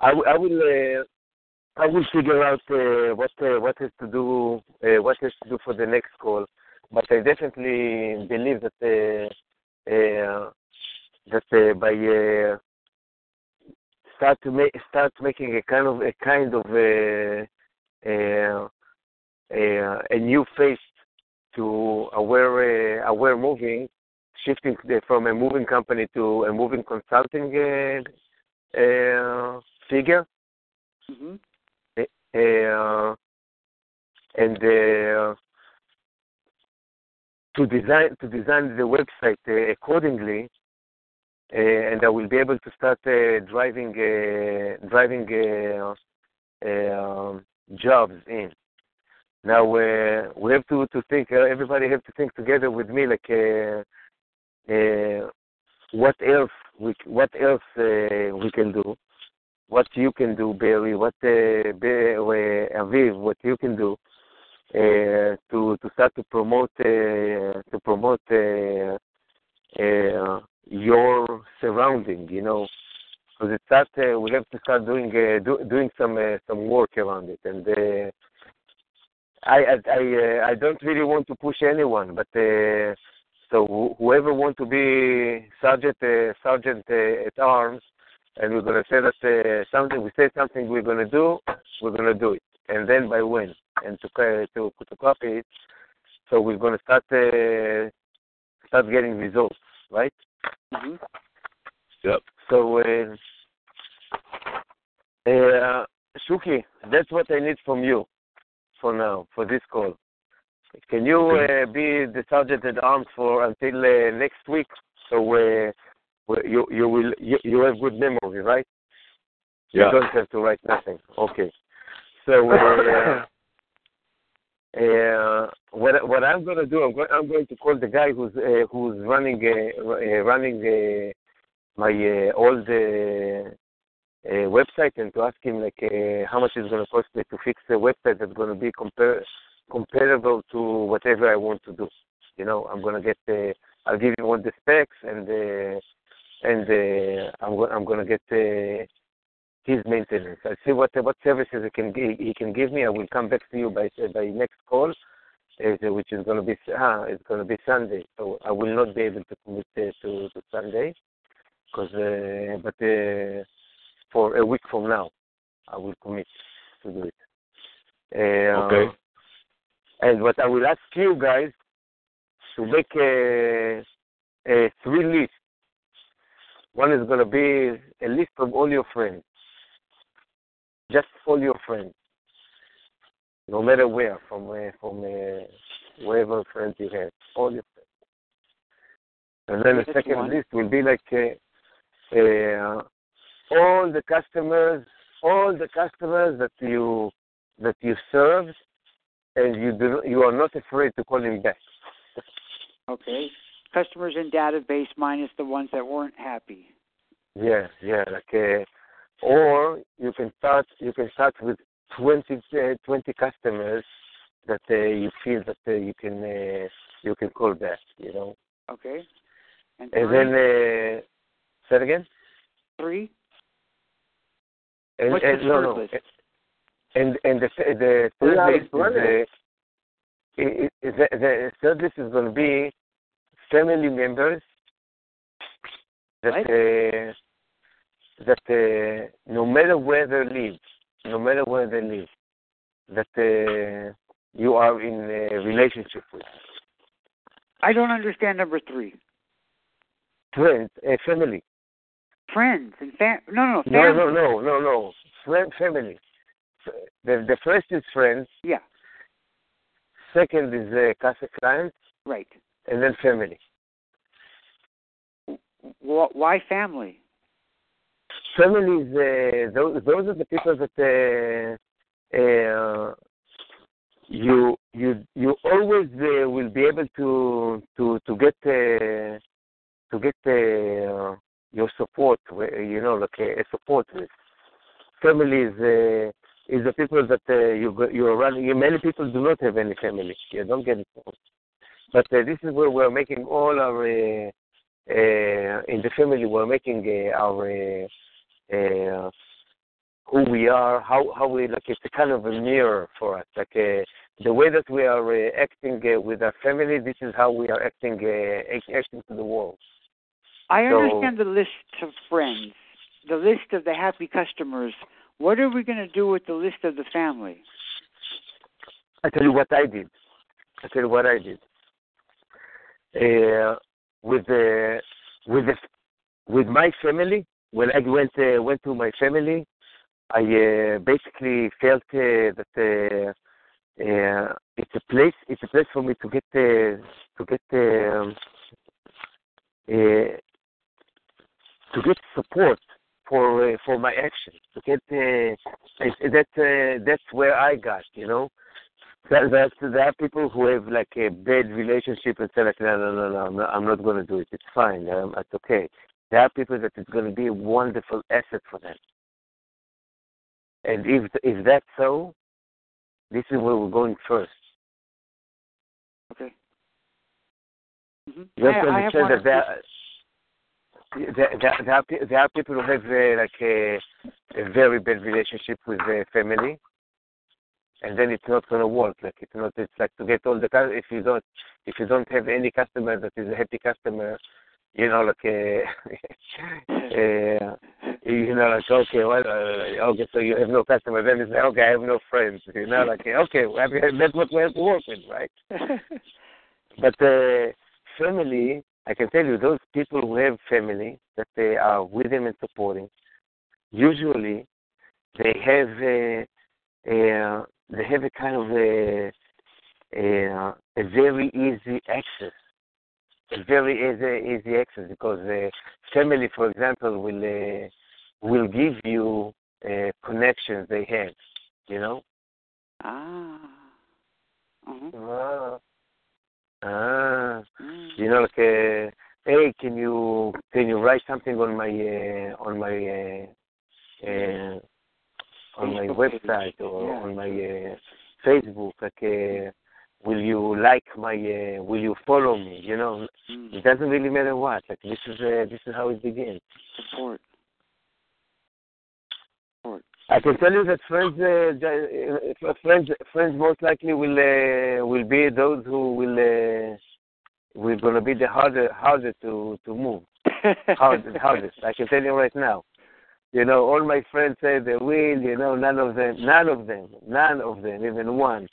I, w- I will uh, I will figure out uh, what uh, what has to do uh, what has to do for the next call. But I definitely believe that uh, uh, that uh, by uh, start to make start making a kind of a kind of a a, new face to aware uh, aware moving, shifting from a moving company to a moving consulting uh, uh, figure, hmm uh, and uh, to design to design the website uh, accordingly, uh, and I will be able to start uh, driving uh, driving uh, uh, jobs in. Now uh, we have to to think. Uh, everybody have to think together with me, like uh, uh, what else we what else uh, we can do, what you can do, Barry, what uh, uh, Aviv, what you can do to to start to promote to promote your surrounding, you know, because it's that we have to start doing do, doing some some work around it, and I I I, uh, I don't really want to push anyone, but uh, so wh- whoever want to be sergeant uh, sergeant uh, at arms, and we're going to say that uh, something we say something we're going to do, we're going to do it, and then by when, and to ca- to to copy it, so we're going to start uh, start getting results, right? hmm Yep. So, uh, uh, Shuki, that's what I need from you for now, for this call. Can you uh, be the sergeant at arms for until uh, next week? So uh, you you will you, you have good memory, right? Yeah. You don't have to write nothing. Okay. So uh, uh, what what I'm going to do, I'm going I'm going to call the guy who's uh, who's running uh, uh, running uh, my uh, old uh, website and to ask him like uh, how much it's going to cost me to fix a website that's going to be compar- comparable to whatever I want to do. You know, I'm going to get uh, I'll give him all the specs and uh, and uh, I'm go- I'm gonna get uh, his maintenance. I'll see what what services he can gi- he can give me. I will come back to you by by next call, which is gonna be ah, it's gonna be Sunday. So I will not be able to commit uh, to to Sunday, because uh, but uh, for a week from now, I will commit to do it. Uh, Okay. And what I will ask you guys to make a, a three lists. One is going to be a list of all your friends, just all your friends, no matter where, from uh, from uh, wherever friends you have, all your friends. And then the second one. list will be like uh, uh, all the customers, all the customers that you that you serve, and you do you are not afraid to call him back. Okay. Customers in database minus the ones that weren't happy. Yeah, yeah, like uh, or you can start you can start with 20, uh, 20 customers that uh, you feel that uh, you can uh, you can call back, you know. Okay. And And then uh, say it again. three? And, What's and the no, third no. list? And and the the third Yeah, list is it's i- i- the, the third list is going to be family members that Right. uh, that uh, no matter where they live, no matter where they live, that uh, you are in a relationship with I don't understand number three. friends, a family. Friends and fam. No, no, No, family. no, no, no, no. Friend, family. The the first is friends. Yeah. Second is uh, casa clients, Right. and then family. Why family? Families, uh, those, those are the people that uh, uh, you you you always uh, will be able to to to get uh, to get uh, your support. You know, like a, support with. Families uh, is the people that uh, you go- you are running. Many people do not have any family. You don't get it. But uh, this is where we're making all our uh, uh, in the family. We're making uh, our uh, uh, who we are, how how we like it's a kind of a mirror for us. Like uh, the way that we are uh, acting uh, with our family, this is how we are acting uh, acting to the world. I So- understand the list of friends, the list of the happy customers. What are we going to do with the list of the family? I tell you what I did. I tell you what I did. Uh, with the with the with my family, when I went uh, went to my family, I uh, basically felt uh, that uh, uh, it's a place it's a place for me to get to get um, uh, to get support for uh, for my actions. To get uh, that uh, that's where I got you know. That, that there are people who have like a bad relationship and say like no no no no I'm not, I'm not going to do it. It's fine. Um, it's okay. There are people that it's going to be a wonderful asset for them. And if if that's so, this is where we're going first. Okay. hmm You have to I, I have understand one that there, there, there, there, are, pe- there are people who have uh, like a, a very bad relationship with their family, and then it's not going to work. Like it's not. It's like to get all the if you don't if you don't have any customer that is a happy customer, you know, like uh, uh, you know, like okay, well, uh, okay, so you have no customer. Then it's like okay, I have no friends. You know, like okay, well, that's what we have to work with, right? But uh, family, I can tell you, those people who have family that they are with them and supporting, usually they have a, a they have a kind of a a, a very easy access, a very easy easy access because uh, family, for example, will uh, will give you uh, connections they have, you know. ah. Uh-huh. Ah. Ah. Mm. you know, like, uh, hey, can you can you write something on my uh, on my uh, uh, on my website or Yeah. on my uh, Facebook, like, uh, will you like my uh, will you follow me you know Mm. it doesn't really matter what like this is uh, this is how it begins Support. I can tell you that friends, uh, uh, friends, friends most likely will uh, will be those who will uh, will gonna be the harder harder to to move. Hard, hardest. I can tell you right now. You know, all my friends say they will. You know, none of them, none of them, none of them, even one,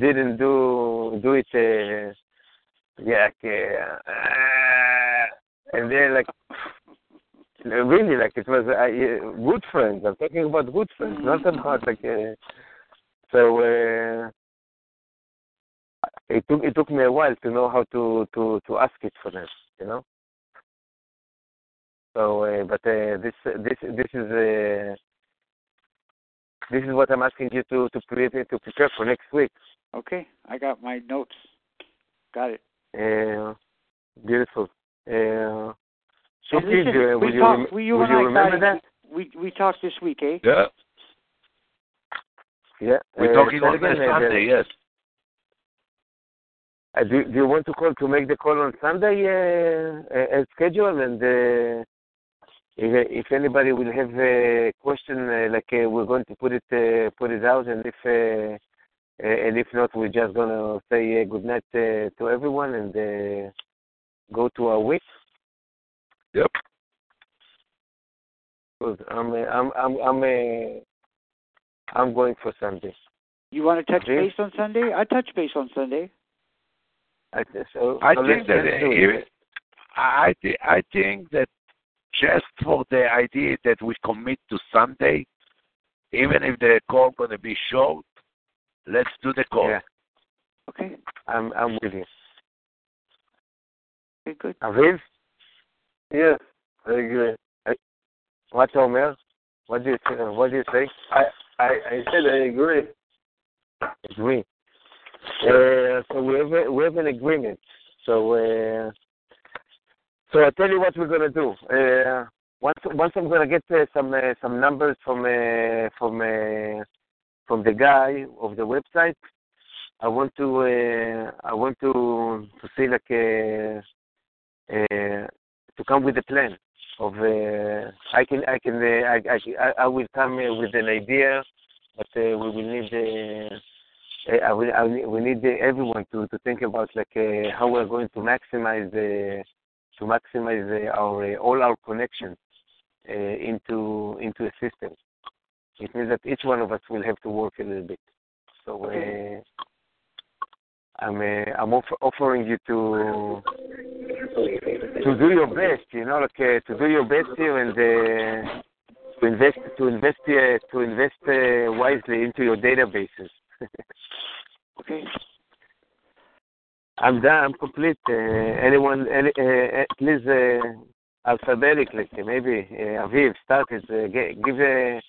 didn't do do it. Uh, yeah, okay, uh, and they're like really like it was uh, good friends. I'm talking about good friends, not about like. Uh, so uh, it took it took me a while to know how to to to ask it for them, you know. So, uh, but uh, this this this is uh, this is what I'm asking you to to prepare to prepare for next week. okay, I got my notes. Got it. Uh, beautiful. Uh, so Hey, please, listen, uh, we will you, rem- you and you I remember got that? We we talked this week, eh? Yeah. Yeah. We're uh, talking on again, the uh, Sunday, yes. Uh, do, do you want to call to make the call on Sunday uh, uh, as scheduled? And uh, if, if anybody will have a question, uh, like uh, we're going to put it uh, put it out, and if uh, uh, and if not, we're just gonna say uh, good night uh, to everyone and uh, go to our week. Yep. Good. I'm I'm I'm I'm uh, I'm going for Sunday. You want to touch Okay. base on Sunday? I touch base on Sunday. I, think so, I so think that let's uh. I thi- I think that just for the idea that we commit to Sunday, even if the call gonna be short, let's do the call. Yeah, Okay. I'm I'm with you. Okay, good. Aviv, yeah, very good. I, what's up, man? What do you say? What do you say? I I, I said I agree. Agree. Uh, so we have we have an agreement. So uh, so I tell you what we're gonna do. Uh, once once I'm gonna get uh, some uh, some numbers from uh, from uh, from the guy of the website. I want to uh, I want to to see like. Uh, uh, to come with a plan of uh, I can I can uh, I, I I will come uh, with an idea, but uh, we will need. Uh, uh, I will, I will, we need everyone to, to think about like uh, how we're going to maximize the to maximize our uh, all our connections uh, into into a system. It means that each one of us will have to work a little bit. So uh, I'm uh, I'm off- offering you to to do your best. You know, like uh, to do your best here and uh, to invest to invest uh, to invest uh, wisely into your databases. Okay. I'm done. I'm complete. Uh, anyone, any, uh, uh, please, uh, alphabetically, maybe uh, Aviv, start it. Uh, give uh,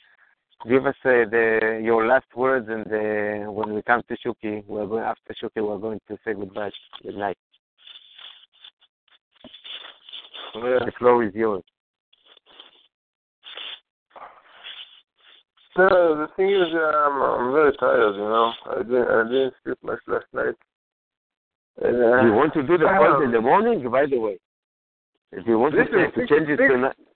give us uh, the your last words, and uh, when we come to Shuki, we're going after Shuki. We're going to say goodbye. Good night. Yeah. The floor is yours. So the thing is, um, I'm very tired. You know, I didn't I didn't sleep much last night. And, uh, you want to do the calls in the morning, by the way? If you want to, Listen, to change it six- to night. Uh,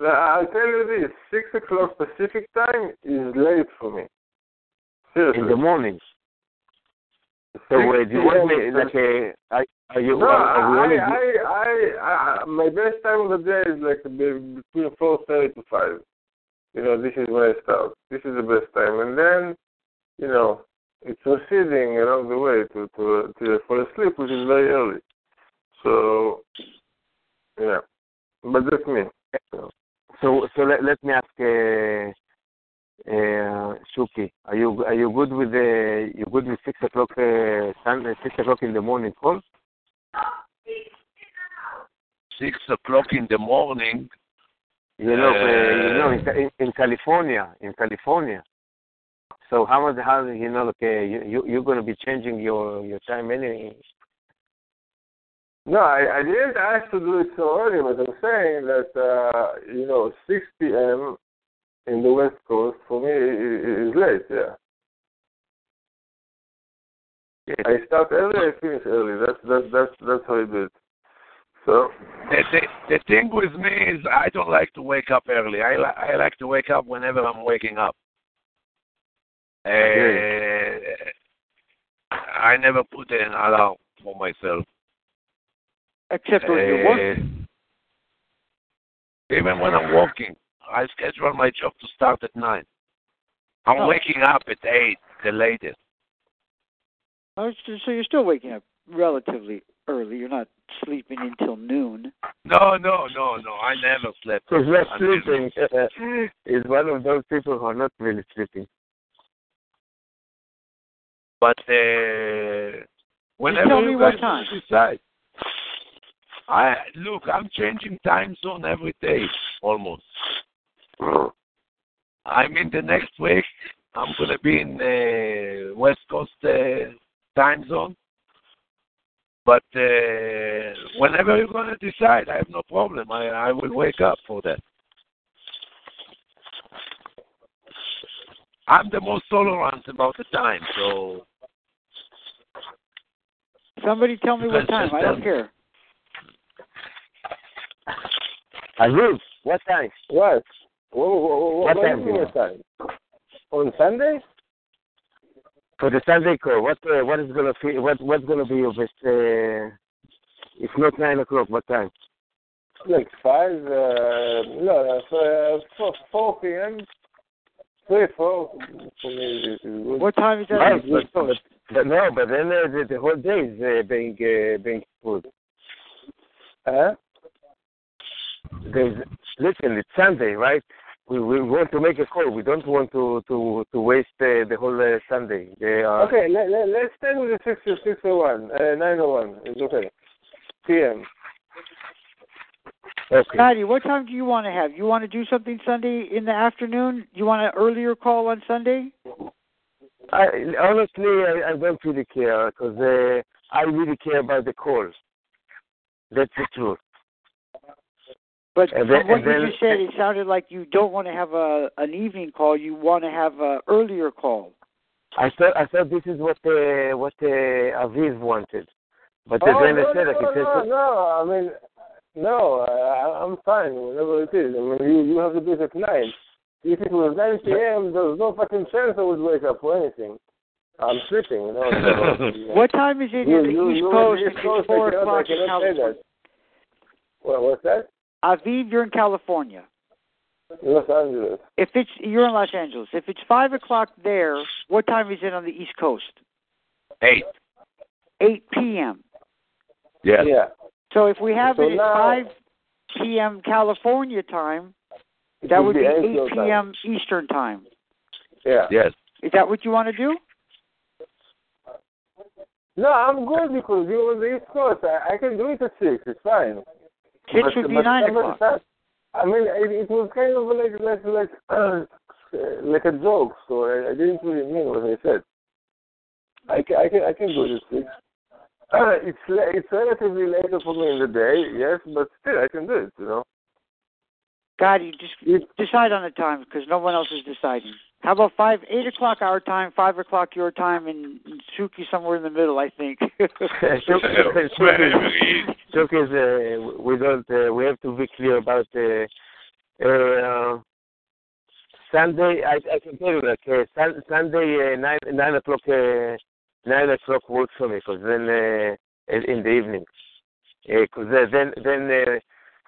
I'll tell you this: six o'clock Pacific time is late for me. Seriously. in the morning. So uh, do you want me like uh, are, are you No, are, are I, I, I, I, my best time of the day is like between four thirty to five. You know, this is when I start. This is the best time, and then, you know, it's receding along the way to to to fall asleep, which is very early. So, yeah, but that's me. So so so let, let me ask uh, uh, Shuki, are you are you good with the you good with six o'clock uh, Sunday six o'clock in the morning call? Six o'clock in the morning. You know, uh, you know, Uh, in, in, in California, in California. So how much how you know? Okay, you you you're going to be changing your your time anyway. No, I, I didn't ask to do it so early, but I'm saying that uh, you know, 6 p.m. in the West Coast for me is late. Yeah. I start early, I finish early. That's that's that's that's how I do it. So The, the, the thing with me is I don't like to wake up early. I, li- I like to wake up whenever I'm waking up. Uh, I never put an alarm for myself. Except when you're working. Even when I'm working, I schedule my job to start at 9. I'm Oh. waking up at 8, the latest. Oh, so- so you're still waking up relatively early. You're not sleeping until noon. No, no, no, no. I never slept. He's not sleeping. He's one of those people who are not really sleeping. But uh, whenever tell me you what time. decide, I look. I'm changing time zone every day almost. I mean, the next week I'm gonna be in uh, West Coast uh, time zone. But uh, whenever you're gonna decide, I have no problem. I I will wake up for that. I'm the most tolerant about the time, so Somebody tell me what time. I don't care. Aziz, what time? what? What, what, What what, time is do you your time? On Sunday? For the Sunday call, what uh, what is gonna be what what's gonna be your best? Uh, if not nine o'clock, what time? Like five? Uh, no, that's, uh, four, four p.m. Three, four. For me, is is good. What time is that? Right, on the East but, but no, but then uh, the, the whole day is uh, being uh, being put. Huh? There's listen, it's Sunday, right? We we want to make a call. We don't want to to to waste uh, the whole uh, Sunday. They are Okay, let, let, let's start with the six six oh one, uh, nine oh one. It's okay. P.M. okay. Patty, what time do you want to have? You want to do something Sunday in the afternoon? You want an earlier call on Sunday? I, honestly, I, I don't really care because uh, I really care about the calls. That's the truth. But And from then- what and you then- just said, it sounded like you don't want to have a an evening call. You want to have a earlier call. I thought I thought this is what uh, what uh, Aviv wanted, but Oh, then no, I said no, like no, says- no, I mean, no, I, I'm fine, whatever it is. I mean, you, you have to do it at night. If it was 9 p.m., there's no fucking chance I would wake up for anything. I'm sleeping, you know. So, What time is it you, in the you, East Coast? on the and East Coast, It's four I cannot, I o'clock in cannot say California. What, what's that? Aviv, you're in California. Los Angeles. If it's you're in Los Angeles, if it's five o'clock there, what time is it on the East Coast? 8. Eight p.m. Yes. Yeah. So if we have So it at now- five p.m. California time, that would be eight eight your time. p.m. Eastern time. Yeah. Yes. Is that what you want to do? No, I'm good because you're on the East Coast. I, I can do it at 6. It's fine. But- would be nine some of the o'clock. I mean, it, it was kind of like like like uh, like a joke, so I, I didn't really mean what I said. I can I can I can do this. It's, uh, it's it's relatively later for me in the day, yes, but still I can do it. You know. God, you just It, decide on the time because no one else is deciding. How about five, eight o'clock our time, five o'clock your time, and Shuki somewhere in the middle, I think. Joke is uh, we don't uh, we have to be clear about uh, uh, Sunday. I, I can tell you that uh, sun, Sunday uh, nine nine o'clock uh, nine o'clock works for me because then uh, in, in the evening because uh, then then uh,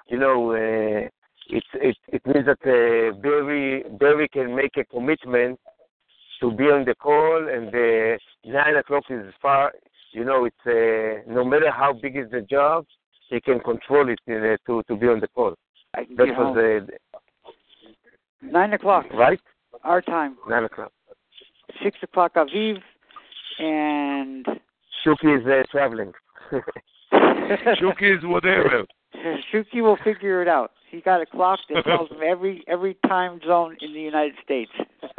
you know uh, it it it means that uh, Barry Barry can make a commitment to be on the call and uh, nine o'clock is far you know, it's uh, no matter how big is the job, he can control it uh, to to be on the call. I That was home. uh, Nine o'clock right. our time, Nine o'clock. six o'clock Aviv, and Shuki is uh, traveling. Shuki is whatever. Shuki will figure it out. He got a clock that tells him every every time zone in the United States.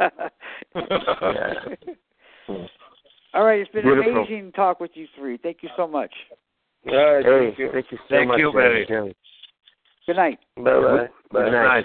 All right, it's been Beautiful. amazing talk with you three. Thank you so much. all right, hey, thank you. thank you so Thank much. you, Barry. Good night. Bye bye. Good night.